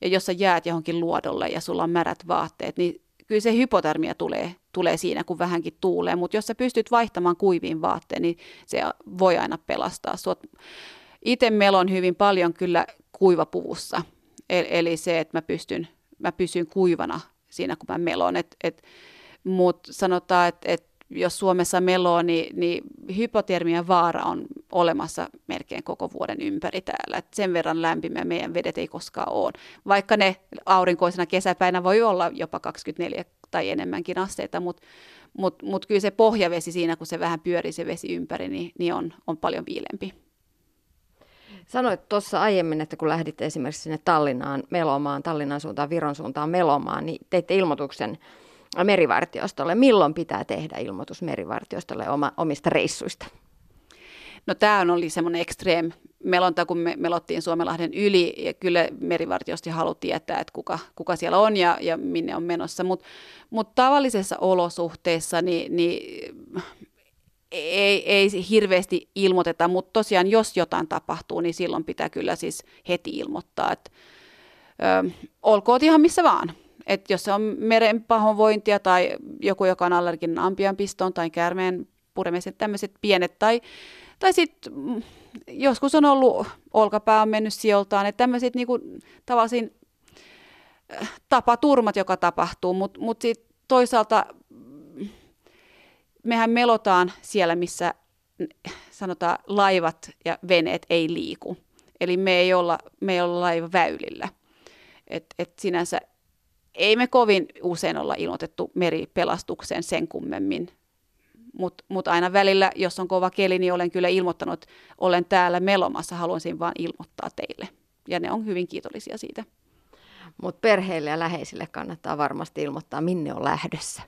Speaker 4: ja jos sä jäät johonkin luodolle ja sulla on märät vaatteet, niin kyllä se hypotermia tulee, tulee siinä, kun vähänkin tuulee, mutta jos sä pystyt vaihtamaan kuiviin vaatteen, niin se voi aina pelastaa. Itse melon hyvin paljon kyllä kuivapuvussa, eli se, että mä, pystyn, mä pysyn kuivana siinä, kun mä melon. Et, et, mutta sanotaan, että et jos Suomessa meloo, niin, niin hypotermian vaara on olemassa melkein koko vuoden ympäri täällä. Et sen verran lämpimä meidän vedet ei koskaan ole. Vaikka ne aurinkoisena kesäpäinä voi olla jopa 24 tai enemmänkin asteita, mutta mut, mut kyllä se pohjavesi siinä, kun se vähän pyörii se vesi ympäri, niin, niin on, on paljon viilempi.
Speaker 3: Sanoit tuossa aiemmin, että kun lähditte esimerkiksi sinne Tallinnaan melomaan, Tallinnan suuntaan, Viron suuntaan melomaan, niin teitte ilmoituksen merivartiostolle. Milloin pitää tehdä ilmoitus merivartiostolle oma, omista reissuista?
Speaker 4: No tämä oli semmoinen extreme melonta, kun me melottiin Suomenlahden yli ja kyllä merivartiosti halusi tietää, että kuka, kuka siellä on ja, ja minne on menossa. Mutta mut tavallisessa olosuhteessa niin, niin ei, ei hirveästi ilmoiteta, mutta tosiaan jos jotain tapahtuu, niin silloin pitää kyllä siis heti ilmoittaa, että ö, olkoot ihan missä vaan. Että jos se on meren pahoinvointia tai joku, joka on allerginen ampianpistoon tai käärmeen puremiset, tämmöiset pienet tai tai sitten mm, joskus on ollut, olkapää on mennyt sijoiltaan, että tämmöiset niinku, tavallisin äh, tapaturmat, joka tapahtuu, mutta mut sitten toisaalta mm, mehän melotaan siellä, missä sanotaan laivat ja veneet ei liiku. Eli me ei olla, me ei olla laiva väylillä. Et, et sinänsä ei me kovin usein olla ilmoitettu meripelastukseen sen kummemmin mutta mut aina välillä, jos on kova keli, niin olen kyllä ilmoittanut, olen täällä melomassa, haluaisin vain ilmoittaa teille. Ja ne on hyvin kiitollisia siitä.
Speaker 3: Mutta perheille ja läheisille kannattaa varmasti ilmoittaa, minne on lähdössä.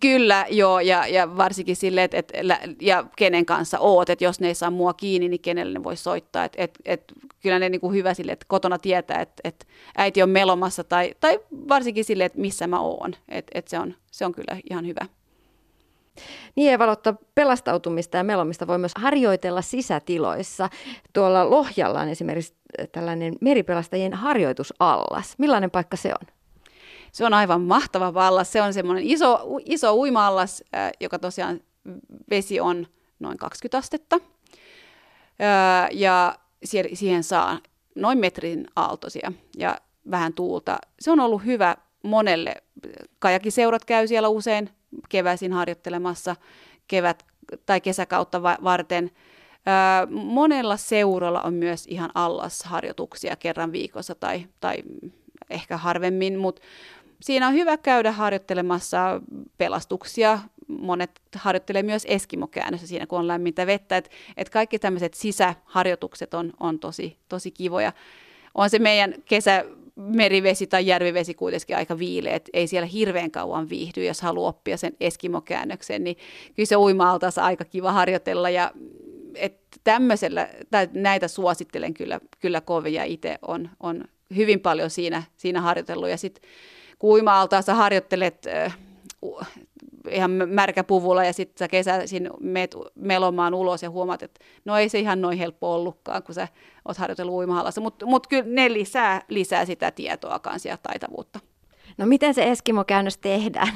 Speaker 4: Kyllä, joo, ja, ja varsinkin sille, että et, ja kenen kanssa oot, että jos ne ei saa mua kiinni, niin kenelle ne voi soittaa. Et, et, et, kyllä ne niinku hyvä sille, että kotona tietää, että et äiti on melomassa, tai, tai varsinkin sille, että missä mä oon. Et, et se, on, se on kyllä ihan hyvä.
Speaker 3: Niin Evalotta, pelastautumista ja melomista voi myös harjoitella sisätiloissa. Tuolla Lohjalla on esimerkiksi tällainen meripelastajien harjoitusallas. Millainen paikka se on?
Speaker 4: Se on aivan mahtava vallas. Se on semmoinen iso, iso uima-allas, joka tosiaan vesi on noin 20 astetta. Ja siihen saa noin metrin aaltoisia ja vähän tuulta. Se on ollut hyvä monelle. Kajakiseurat käy siellä usein keväisin harjoittelemassa kevät- tai kesäkautta varten. Monella seuralla on myös ihan allasharjoituksia kerran viikossa tai, tai ehkä harvemmin, mutta siinä on hyvä käydä harjoittelemassa pelastuksia. Monet harjoittelee myös eskimokäännössä siinä, kun on lämmintä vettä. Et, et kaikki tämmöiset sisäharjoitukset on, on tosi, tosi kivoja. On se meidän kesä, merivesi tai järvivesi kuitenkin aika viileä, että ei siellä hirveän kauan viihdy, jos haluaa oppia sen eskimokäännöksen, niin kyllä se uima aika kiva harjoitella ja että tai näitä suosittelen kyllä, kyllä kovin ja itse on, on hyvin paljon siinä, siinä harjoitellut ja sitten kun uima-altaassa harjoittelet äh, ihan märkäpuvulla ja sitten sä kesäisin meet melomaan ulos ja huomaat, että no ei se ihan noin helppo ollutkaan, kun sä oot harjoitellut uimahallassa, mutta mut kyllä ne lisää, lisää sitä tietoa kanssa ja taitavuutta.
Speaker 3: No miten se Eskimo-käännös tehdään?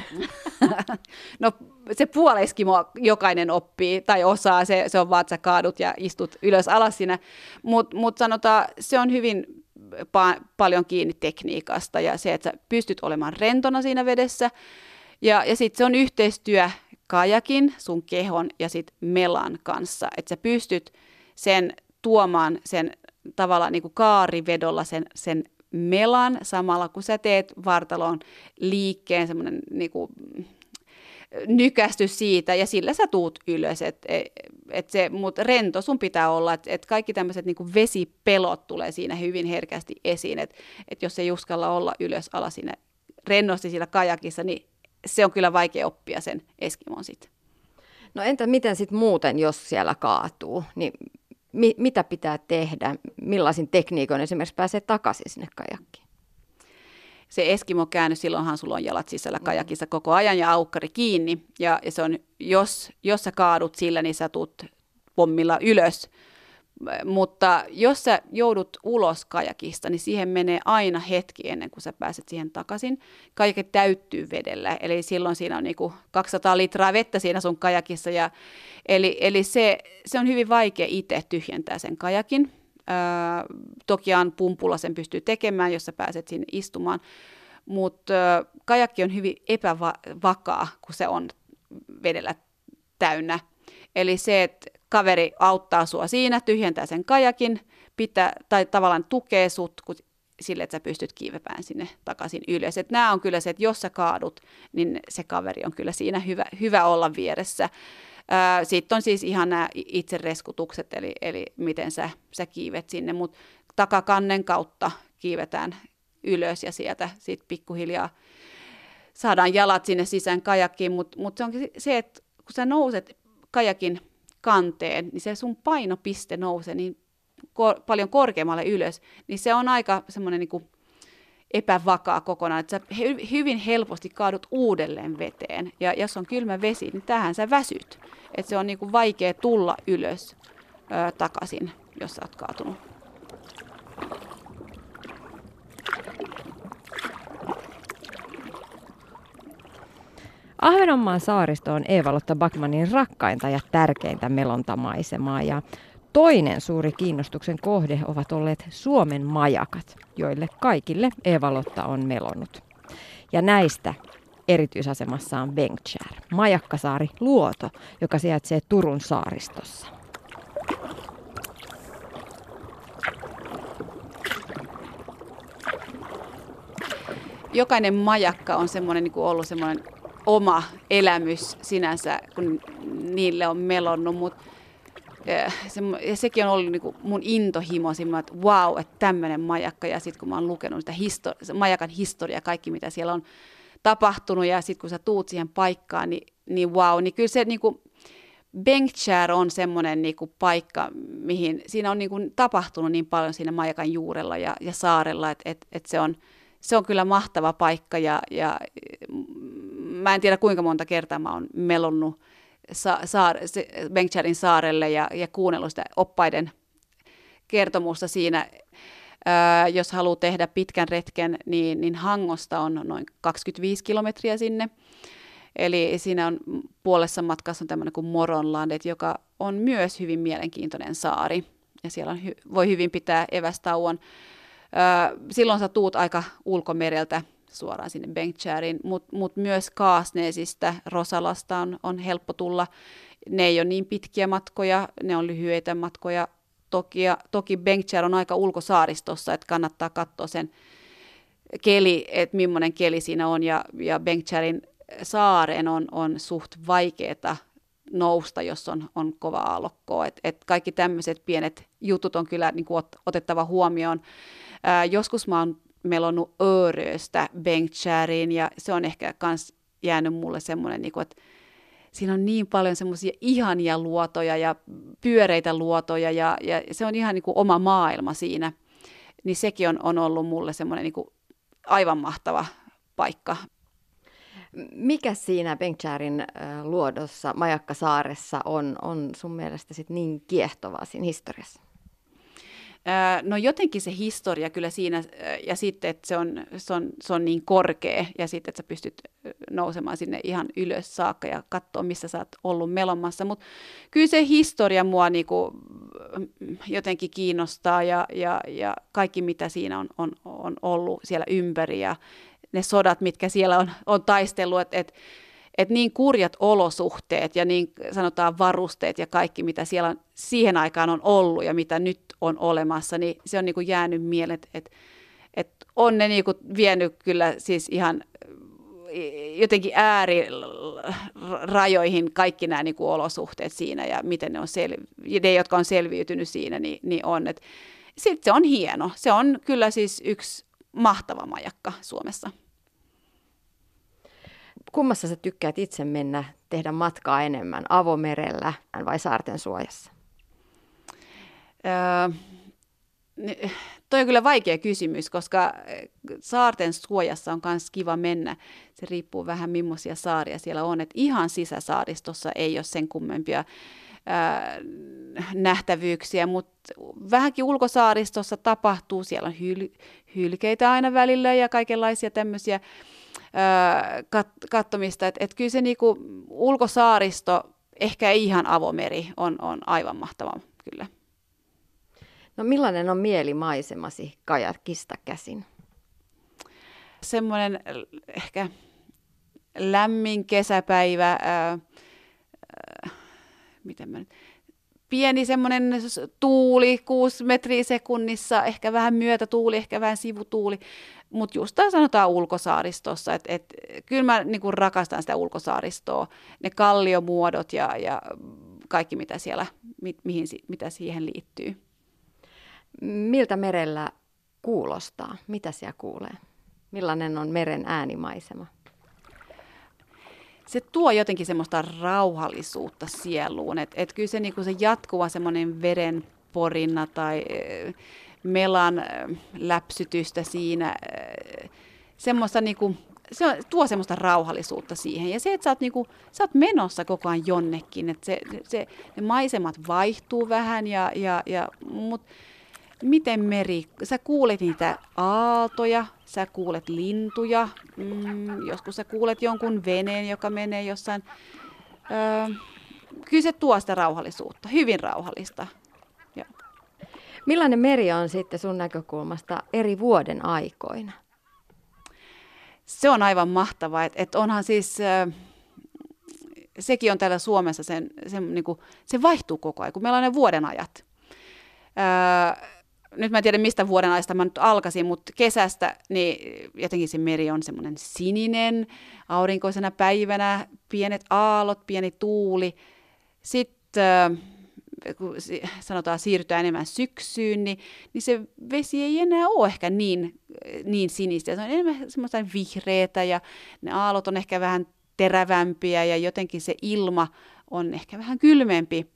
Speaker 4: no se puoleskimo jokainen oppii tai osaa, se, se on vaan, että sä kaadut ja istut ylös alas siinä, mutta mut sanotaan, se on hyvin pa- paljon kiinni tekniikasta ja se, että sä pystyt olemaan rentona siinä vedessä. Ja, ja sitten se on yhteistyö kajakin, sun kehon ja sitten melan kanssa, että sä pystyt sen tuomaan sen tavallaan niin kuin kaarivedolla sen, sen melan samalla, kun sä teet vartalon liikkeen, semmoinen niin kuin, nykästys siitä ja sillä sä tuut ylös. Et, et, et se, mutta rento sun pitää olla, että et kaikki tämmöiset niinku vesipelot tulee siinä hyvin herkästi esiin. Että et jos ei uskalla olla ylös alas sinne rennosti siinä kajakissa, niin se on kyllä vaikea oppia sen Eskimon sitten.
Speaker 3: No entä miten sitten muuten, jos siellä kaatuu, niin mi- mitä pitää tehdä? Millaisin tekniikoin esimerkiksi pääsee takaisin sinne kajakkiin?
Speaker 4: Se Eskimo-käännös, silloinhan sulla on jalat sisällä kajakissa koko ajan ja aukkari kiinni. Ja, ja se on, jos, jos sä kaadut sillä, niin sä tuut pommilla ylös. Mutta jos sä joudut ulos kajakista, niin siihen menee aina hetki ennen kuin sä pääset siihen takaisin. Kajaki täyttyy vedellä, eli silloin siinä on niinku 200 litraa vettä siinä sun kajakissa. Ja, eli eli se, se on hyvin vaikea itse tyhjentää sen kajakin. Tokiaan pumpulla sen pystyy tekemään, jos sä pääset sinne istumaan. Mutta kajakki on hyvin epävakaa, kun se on vedellä täynnä. Eli se, että kaveri auttaa sua siinä, tyhjentää sen kajakin, pitää, tai tavallaan tukee sut kun, sille, että sä pystyt kiivepään sinne takaisin ylös. Et nämä on kyllä se, että jos sä kaadut, niin se kaveri on kyllä siinä hyvä, hyvä olla vieressä. Sitten on siis ihan nämä itsereskutukset, eli, eli miten sä, sä kiivet sinne, mutta takakannen kautta kiivetään ylös ja sieltä sitten pikkuhiljaa saadaan jalat sinne sisään kajakkiin, mutta mut se on se, että kun sä nouset kajakin kanteen, niin se sun painopiste nousee niin ko- paljon korkeammalle ylös, niin se on aika semmoinen niin epävakaa kokonaan, että sä hy- hyvin helposti kaadut uudelleen veteen. Ja jos on kylmä vesi, niin tähän sä väsyt. Että se on niin kuin vaikea tulla ylös ö, takaisin, jos sä oot kaatunut.
Speaker 3: Ahvenanmaan saaristo on Eeva-Lotta Backmanin rakkainta ja tärkeintä melontamaisemaa ja toinen suuri kiinnostuksen kohde ovat olleet Suomen majakat, joille kaikille Eeva-Lotta on melonnut. Ja näistä erityisasemassa on Bengtskär, majakkasaari Luoto, joka sijaitsee Turun saaristossa.
Speaker 4: Jokainen majakka on semmoinen, niin kuin ollut semmoinen oma elämys sinänsä, kun niille on melonnut, mutta se, ja sekin on ollut niin mun intohimo, että wow, että tämmöinen majakka. Ja sitten kun mä oon lukenut sitä histori- majakan historiaa, kaikki mitä siellä on tapahtunut, ja sitten kun sä tuut siihen paikkaan, niin, niin wow, niin kyllä se niin kuin, on semmoinen niin kuin paikka, mihin siinä on niin kuin tapahtunut niin paljon siinä majakan juurella ja, ja saarella, että et, et se, on, se on kyllä mahtava paikka ja, ja mä en tiedä kuinka monta kertaa mä oon melonnut sa- saar- Bengtsärin saarelle ja, ja kuunnellut sitä oppaiden kertomusta siinä. Ää, jos haluaa tehdä pitkän retken, niin, niin Hangosta on noin 25 kilometriä sinne. Eli siinä on puolessa matkassa on tämmöinen kuin Moronlandet, joka on myös hyvin mielenkiintoinen saari. Ja siellä on, voi hyvin pitää evästauon. silloin sä tuut aika ulkomereltä suoraan sinne Bengtjäriin, mutta mut myös Kaasneesista, Rosalasta on, on helppo tulla. Ne ei ole niin pitkiä matkoja, ne on lyhyitä matkoja. Toki, toki Bengtjär on aika ulkosaaristossa, että kannattaa katsoa sen keli, että millainen keli siinä on. Ja, ja Bengtjärin saaren on, on suht vaikeaa nousta, jos on, on kova aallokkoa. Et, et kaikki tämmöiset pienet jutut on kyllä niin kuin ot, otettava huomioon. Ää, joskus mä oon melonnut Ööröstä Bengtjäriin ja se on ehkä kans jäänyt mulle semmoinen, niin että siinä on niin paljon semmoisia ihania luotoja ja pyöreitä luotoja ja, ja se on ihan niin kuin oma maailma siinä. Niin sekin on, on ollut mulle semmoinen niin kuin aivan mahtava paikka.
Speaker 3: Mikä siinä Bengtjärin luodossa, Majakkasaaressa on, on sun mielestä sit niin kiehtovaa siinä historiassa?
Speaker 4: No jotenkin se historia kyllä siinä, ja sitten, että se on, se, on, se on niin korkea, ja sitten, että sä pystyt nousemaan sinne ihan ylös saakka ja katsoa, missä sä oot ollut melomassa. Mutta kyllä se historia mua niinku jotenkin kiinnostaa, ja, ja, ja kaikki, mitä siinä on, on, on ollut siellä ympäri, ja ne sodat, mitkä siellä on, on taistellut, että et, et niin kurjat olosuhteet ja niin sanotaan varusteet ja kaikki, mitä siellä on, siihen aikaan on ollut ja mitä nyt on olemassa, niin se on niin kuin jäänyt mieleen, että et, et on ne niin kuin vienyt kyllä siis ihan jotenkin äärirajoihin kaikki nämä niin kuin olosuhteet siinä ja miten ne on selvi- ne, jotka on selviytynyt siinä, niin, niin on. Sitten se on hieno. Se on kyllä siis yksi mahtava majakka Suomessa.
Speaker 3: Kummassa sä tykkäät itse mennä tehdä matkaa enemmän, avomerellä vai saarten suojassa?
Speaker 4: Öö, toi on kyllä vaikea kysymys, koska saarten suojassa on myös kiva mennä. Se riippuu vähän millaisia saaria siellä on. Et ihan sisäsaaristossa ei ole sen kummempia öö, nähtävyyksiä, mutta vähänkin ulkosaaristossa tapahtuu. Siellä on hyl- hylkeitä aina välillä ja kaikenlaisia tämmöisiä kat- kattomista. Että et kyllä se niinku ulkosaaristo, ehkä ei ihan avomeri, on, on aivan mahtava kyllä.
Speaker 3: No millainen on mielimaisemasi kajakista käsin?
Speaker 4: Semmoinen ehkä lämmin kesäpäivä, ää, ää, miten mä nyt, pieni semmoinen tuuli, 6 metriä sekunnissa, ehkä vähän myötätuuli, ehkä vähän sivutuuli, mutta just tämä sanotaan ulkosaaristossa, että et, kyllä mä niinku rakastan sitä ulkosaaristoa, ne kalliomuodot ja, ja kaikki mitä siellä, mi, mihin, mitä siihen liittyy.
Speaker 3: Miltä merellä kuulostaa? Mitä siellä kuulee? Millainen on meren äänimaisema?
Speaker 4: Se tuo jotenkin semmoista rauhallisuutta sieluun. Että et kyllä se, niinku se jatkuva semmoinen verenporinna tai melan läpsytystä siinä, semmoista niinku, se on, tuo semmoista rauhallisuutta siihen. Ja se, että sä oot, niinku, sä oot menossa koko ajan jonnekin, että se, se, ne maisemat vaihtuu vähän, ja, ja, ja, mutta miten meri, sä kuulet niitä aaltoja, sä kuulet lintuja, mm, joskus sä kuulet jonkun veneen, joka menee jossain. Öö, kyllä se tuo sitä rauhallisuutta, hyvin rauhallista. Joo.
Speaker 3: Millainen meri on sitten sun näkökulmasta eri vuoden aikoina?
Speaker 4: Se on aivan mahtavaa, että et onhan siis... Öö, sekin on täällä Suomessa, sen, sen, niin kuin, se vaihtuu koko ajan, kun meillä on ne vuoden ajat. Öö, nyt mä en tiedä mistä vuoden ajasta mä nyt alkaisin, mutta kesästä niin jotenkin se meri on semmoinen sininen, aurinkoisena päivänä, pienet aallot, pieni tuuli. Sitten kun sanotaan siirtyä enemmän syksyyn, niin, niin se vesi ei enää ole ehkä niin, niin sinistä. Se on enemmän semmoista vihreätä ja ne aallot on ehkä vähän terävämpiä ja jotenkin se ilma on ehkä vähän kylmempi.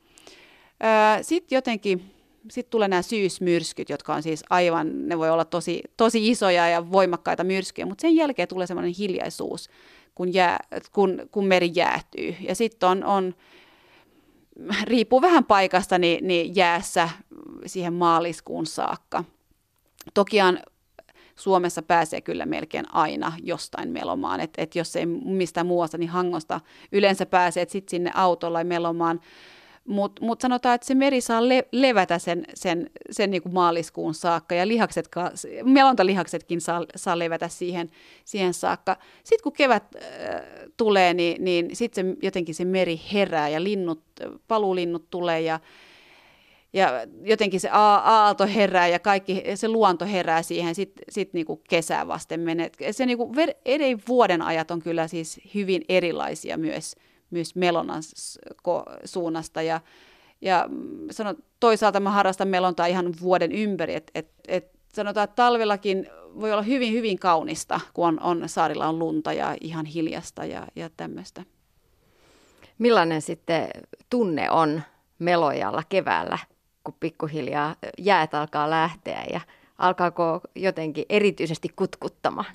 Speaker 4: Sitten jotenkin sitten tulee nämä syysmyrskyt, jotka on siis aivan, ne voi olla tosi, tosi isoja ja voimakkaita myrskyjä, mutta sen jälkeen tulee semmoinen hiljaisuus, kun, jää, kun, kun meri jäätyy. Ja sitten on, on, riippuu vähän paikasta, niin, niin jäässä siihen maaliskuun saakka. Tokiaan Suomessa pääsee kyllä melkein aina jostain melomaan. Että et jos ei mistä muuasta, niin Hangosta yleensä pääsee sitten sinne autolla melomaan. Mutta mut sanotaan, että se meri saa le- levätä sen, sen, sen niin kuin maaliskuun saakka ja lihakset, melontalihaksetkin saa, saa levätä siihen, siihen saakka. Sitten kun kevät äh, tulee, niin, niin sitten jotenkin se meri herää ja linnut, paluulinnut tulee ja, ja jotenkin se aalto herää ja kaikki se luonto herää siihen sitten sit niinku kesää vasten menee. Se niinku eri vuoden ajat on kyllä siis hyvin erilaisia myös, myös melonan suunnasta ja, ja sanot, toisaalta mä harrastan melontaa ihan vuoden ympäri, että et, et sanotaan, että talvellakin voi olla hyvin, hyvin kaunista, kun on, on saarilla on lunta ja ihan hiljasta ja, ja tämmöistä.
Speaker 3: Millainen sitten tunne on melojalla keväällä? kun pikkuhiljaa jäät alkaa lähteä ja alkaako jotenkin erityisesti kutkuttamaan?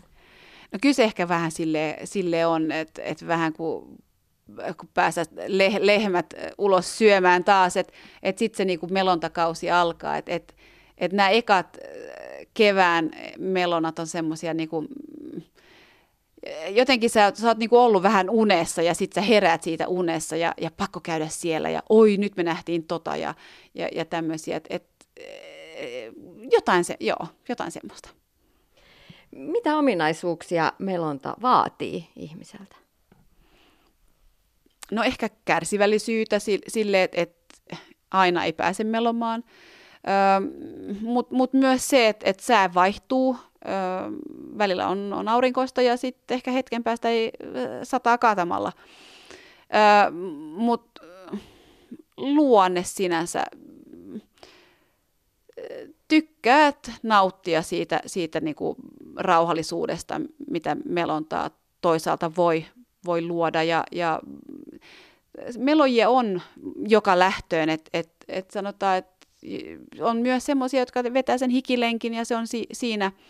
Speaker 4: No kyllä se ehkä vähän sille, sille on, että, että vähän kuin kun pääsät le- lehmät ulos syömään taas, että, että sitten se niinku melontakausi alkaa, että, että, että nämä ekat kevään melonat on semmoisia niinku, jotenkin sä, sä oot niinku ollut vähän unessa ja sitten sä heräät siitä unessa ja, ja pakko käydä siellä ja oi nyt me nähtiin tota ja, ja, ja tämmöisiä, että et, jotain, se, joo, jotain semmoista.
Speaker 3: Mitä ominaisuuksia melonta vaatii ihmiseltä?
Speaker 4: No ehkä kärsivällisyyttä sille, että et aina ei pääse melomaan, öö, mutta mut myös se, että et sää vaihtuu, välillä on, on aurinkoista ja sitten ehkä hetken päästä ei sataa kaatamalla. Mutta luonne sinänsä tykkäät nauttia siitä, siitä niinku rauhallisuudesta, mitä melontaa toisaalta voi, voi luoda. Ja, ja melojia on joka lähtöön, että et, et sanotaan, että on myös semmoisia, jotka vetää sen hikilenkin ja se on si, siinä –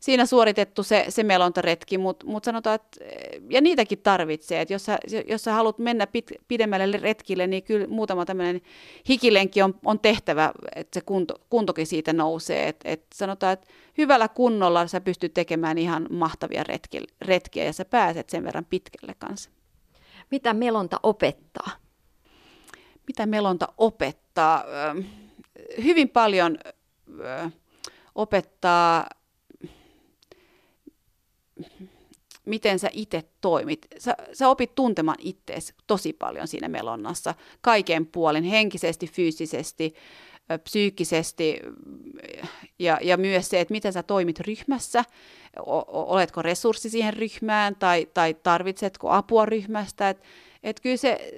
Speaker 4: siinä suoritettu se, se melontaretki, mutta mut sanotaan, että, ja niitäkin tarvitsee, että jos sä, jos sä haluat mennä pit, pidemmälle retkille, niin kyllä muutama tämmöinen hikilenki on, on tehtävä, että se kunto, kuntokin siitä nousee, että et sanotaan, että hyvällä kunnolla sä pystyt tekemään ihan mahtavia retki, retkiä ja sä pääset sen verran pitkälle kanssa.
Speaker 3: Mitä melonta opettaa?
Speaker 4: Mitä melonta opettaa? Hyvin paljon opettaa miten sä itse toimit. Sä, sä opit tuntemaan ittees tosi paljon siinä melonnassa, kaiken puolin, henkisesti, fyysisesti, psyykkisesti ja, ja myös se, että miten sä toimit ryhmässä, o, oletko resurssi siihen ryhmään tai, tai tarvitsetko apua ryhmästä. Et, et kyllä se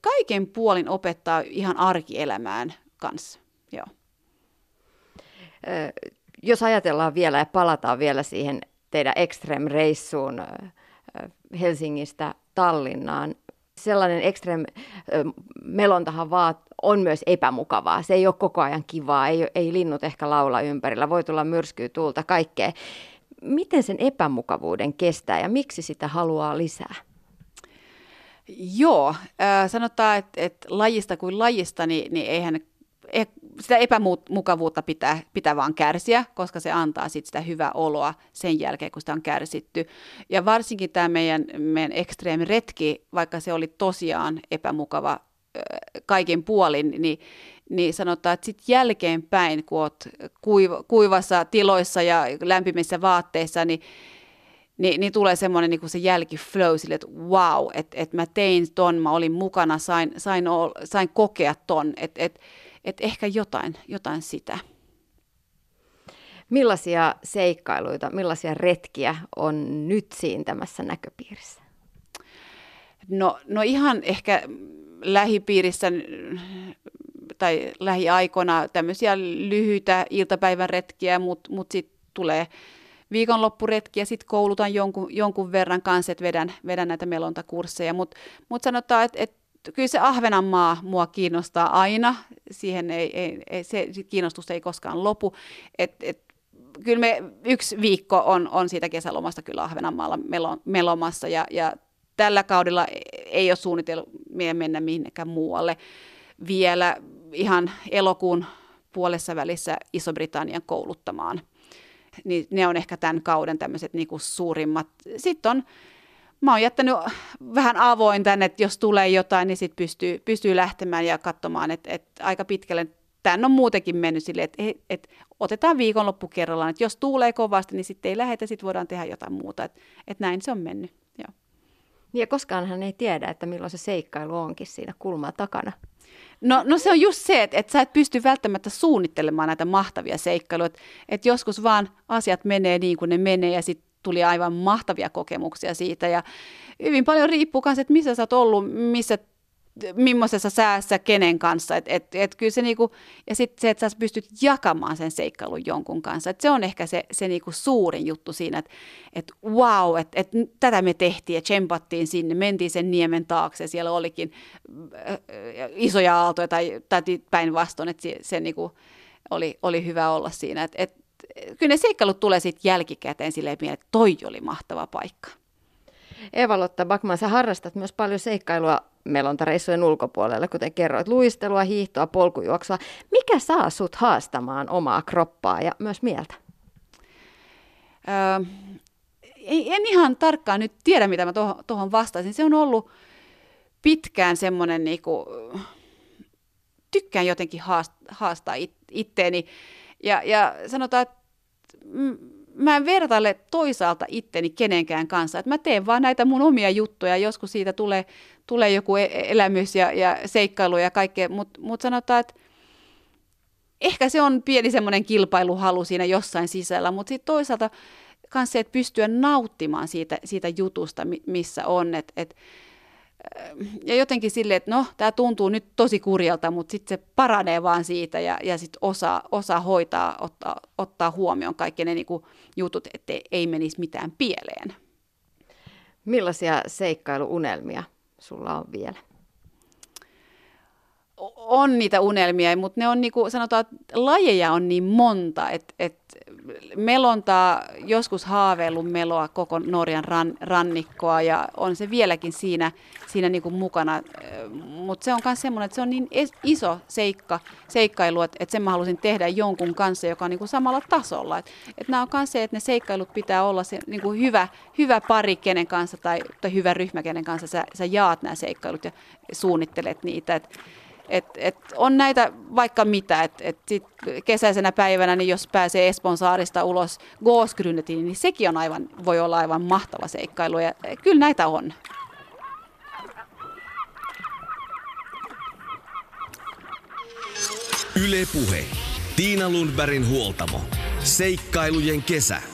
Speaker 4: kaiken puolin opettaa ihan arkielämään kanssa. Joo.
Speaker 3: Jos ajatellaan vielä ja palataan vielä siihen teidän Extreme-reissuun Helsingistä Tallinnaan. Sellainen Extreme melontahan vaan on myös epämukavaa. Se ei ole koko ajan kivaa, ei, ei linnut ehkä laula ympärillä, voi tulla myrskyä, tuulta, kaikkea. Miten sen epämukavuuden kestää ja miksi sitä haluaa lisää?
Speaker 4: Joo, äh, sanotaan, että, että lajista kuin lajista, niin, niin eihän E, sitä epämukavuutta pitää, pitää vaan kärsiä, koska se antaa sit sitä hyvää oloa sen jälkeen, kun sitä on kärsitty. Ja varsinkin tämä meidän, meidän ekstreemi retki, vaikka se oli tosiaan epämukava kaiken puolin, niin, niin sanotaan, että sitten jälkeenpäin, kun olet kuiv- kuivassa tiloissa ja lämpimissä vaatteissa, niin niin, niin tulee semmoinen niin se jälkiflow sille, että wow, että, että mä tein ton, mä olin mukana, sain, sain, sain kokea ton, että, että että ehkä jotain, jotain sitä.
Speaker 3: Millaisia seikkailuita, millaisia retkiä on nyt siintämässä näköpiirissä?
Speaker 4: No, no ihan ehkä lähipiirissä tai lähiaikoina tämmöisiä lyhyitä iltapäivän retkiä, mutta mut sitten tulee viikonloppuretkiä, sitten koulutan jonkun, jonkun verran kanssa, että vedän, vedän näitä melontakursseja, mutta mut sanotaan, että et kyllä se Ahvenanmaa mua kiinnostaa aina. Siihen ei, ei, ei, se kiinnostus ei koskaan lopu. Et, et, kyllä me yksi viikko on, on siitä kesälomasta kyllä Ahvenanmaalla melo, melomassa ja, ja tällä kaudella ei ole suunniteltu mennä minnekään muualle. Vielä ihan elokuun puolessa välissä Iso-Britannian kouluttamaan. niin ne on ehkä tämän kauden tämmöiset niin kuin suurimmat. Sitten on, mä oon jättänyt vähän avoin tänne, että jos tulee jotain, niin sitten pystyy, pystyy lähtemään ja katsomaan, että, että aika pitkälle tämän on muutenkin mennyt silleen, että, että otetaan viikonloppu kerrallaan, että jos tuulee kovasti, niin sitten ei lähetä, sitten voidaan tehdä jotain muuta, että, että näin se on mennyt. Joo.
Speaker 3: Ja koskaan hän ei tiedä, että milloin se seikkailu onkin siinä kulmaa takana.
Speaker 4: No, no se on just se, että, että sä et pysty välttämättä suunnittelemaan näitä mahtavia seikkailuja. Että, että joskus vaan asiat menee niin kuin ne menee ja sitten tuli aivan mahtavia kokemuksia siitä. Ja hyvin paljon riippuu myös, että missä sä oot ollut, missä millaisessa säässä kenen kanssa. Et, et, et kyllä se niinku, ja sitten se, että sä pystyt jakamaan sen seikkailun jonkun kanssa. Et se on ehkä se, se niinku suurin juttu siinä, että et wow, että et tätä me tehtiin ja tsempattiin sinne, mentiin sen niemen taakse. Siellä olikin äh, isoja aaltoja tai, tai päinvastoin, että se, se niinku oli, oli hyvä olla siinä. Et, et, kyllä ne seikkailut tulee sitten jälkikäteen silleen, että toi oli mahtava paikka.
Speaker 3: Eva-Lotta Bakman, sä harrastat myös paljon seikkailua melontareissujen ulkopuolelle, kuten kerroit, luistelua, hiihtoa, polkujuoksua. Mikä saa sut haastamaan omaa kroppaa ja myös mieltä?
Speaker 4: Öö, en ihan tarkkaan nyt tiedä, mitä mä tuohon vastaisin. Se on ollut pitkään semmoinen, niinku, tykkään jotenkin haastaa itteeni. Ja, ja sanotaan, että mä en vertaile toisaalta itteni kenenkään kanssa. Että mä teen vaan näitä mun omia juttuja. Joskus siitä tulee, tulee joku e-, elämys ja, ja seikkailu ja kaikkea. Mutta mut sanotaan, että ehkä se on pieni semmoinen kilpailuhalu siinä jossain sisällä. Mutta sitten toisaalta myös se, että pystyä nauttimaan siitä, siitä jutusta, missä on. Että et, ja jotenkin silleen, että no, tämä tuntuu nyt tosi kurjalta, mutta sitten se paranee vaan siitä ja, ja sitten osaa, osaa hoitaa, ottaa, ottaa huomioon kaikki ne niinku jutut, että ei menisi mitään pieleen.
Speaker 3: Millaisia seikkailuunelmia sulla on vielä?
Speaker 4: On niitä unelmia, mutta ne on niin kuin sanotaan, että lajeja on niin monta, että, että melontaa, joskus haaveillut meloa koko Norjan ran, rannikkoa ja on se vieläkin siinä, siinä niin kuin mukana. Mutta se on myös semmoinen, että se on niin iso seikka, seikkailu, että, että sen mä halusin tehdä jonkun kanssa, joka on niin kuin samalla tasolla. Että, että nämä on myös se, että ne seikkailut pitää olla se niin kuin hyvä, hyvä pari kenen kanssa tai, tai hyvä ryhmä kenen kanssa sä, sä jaat nämä seikkailut ja suunnittelet niitä. Että, et, et on näitä vaikka mitä, että et sit kesäisenä päivänä, niin jos pääsee Espoon saarista ulos Gåsgrynnetiin, niin sekin on aivan, voi olla aivan mahtava seikkailu. Ja kyllä näitä on.
Speaker 2: Yle Puhe. Tiina Lundbergin huoltamo. Seikkailujen kesä.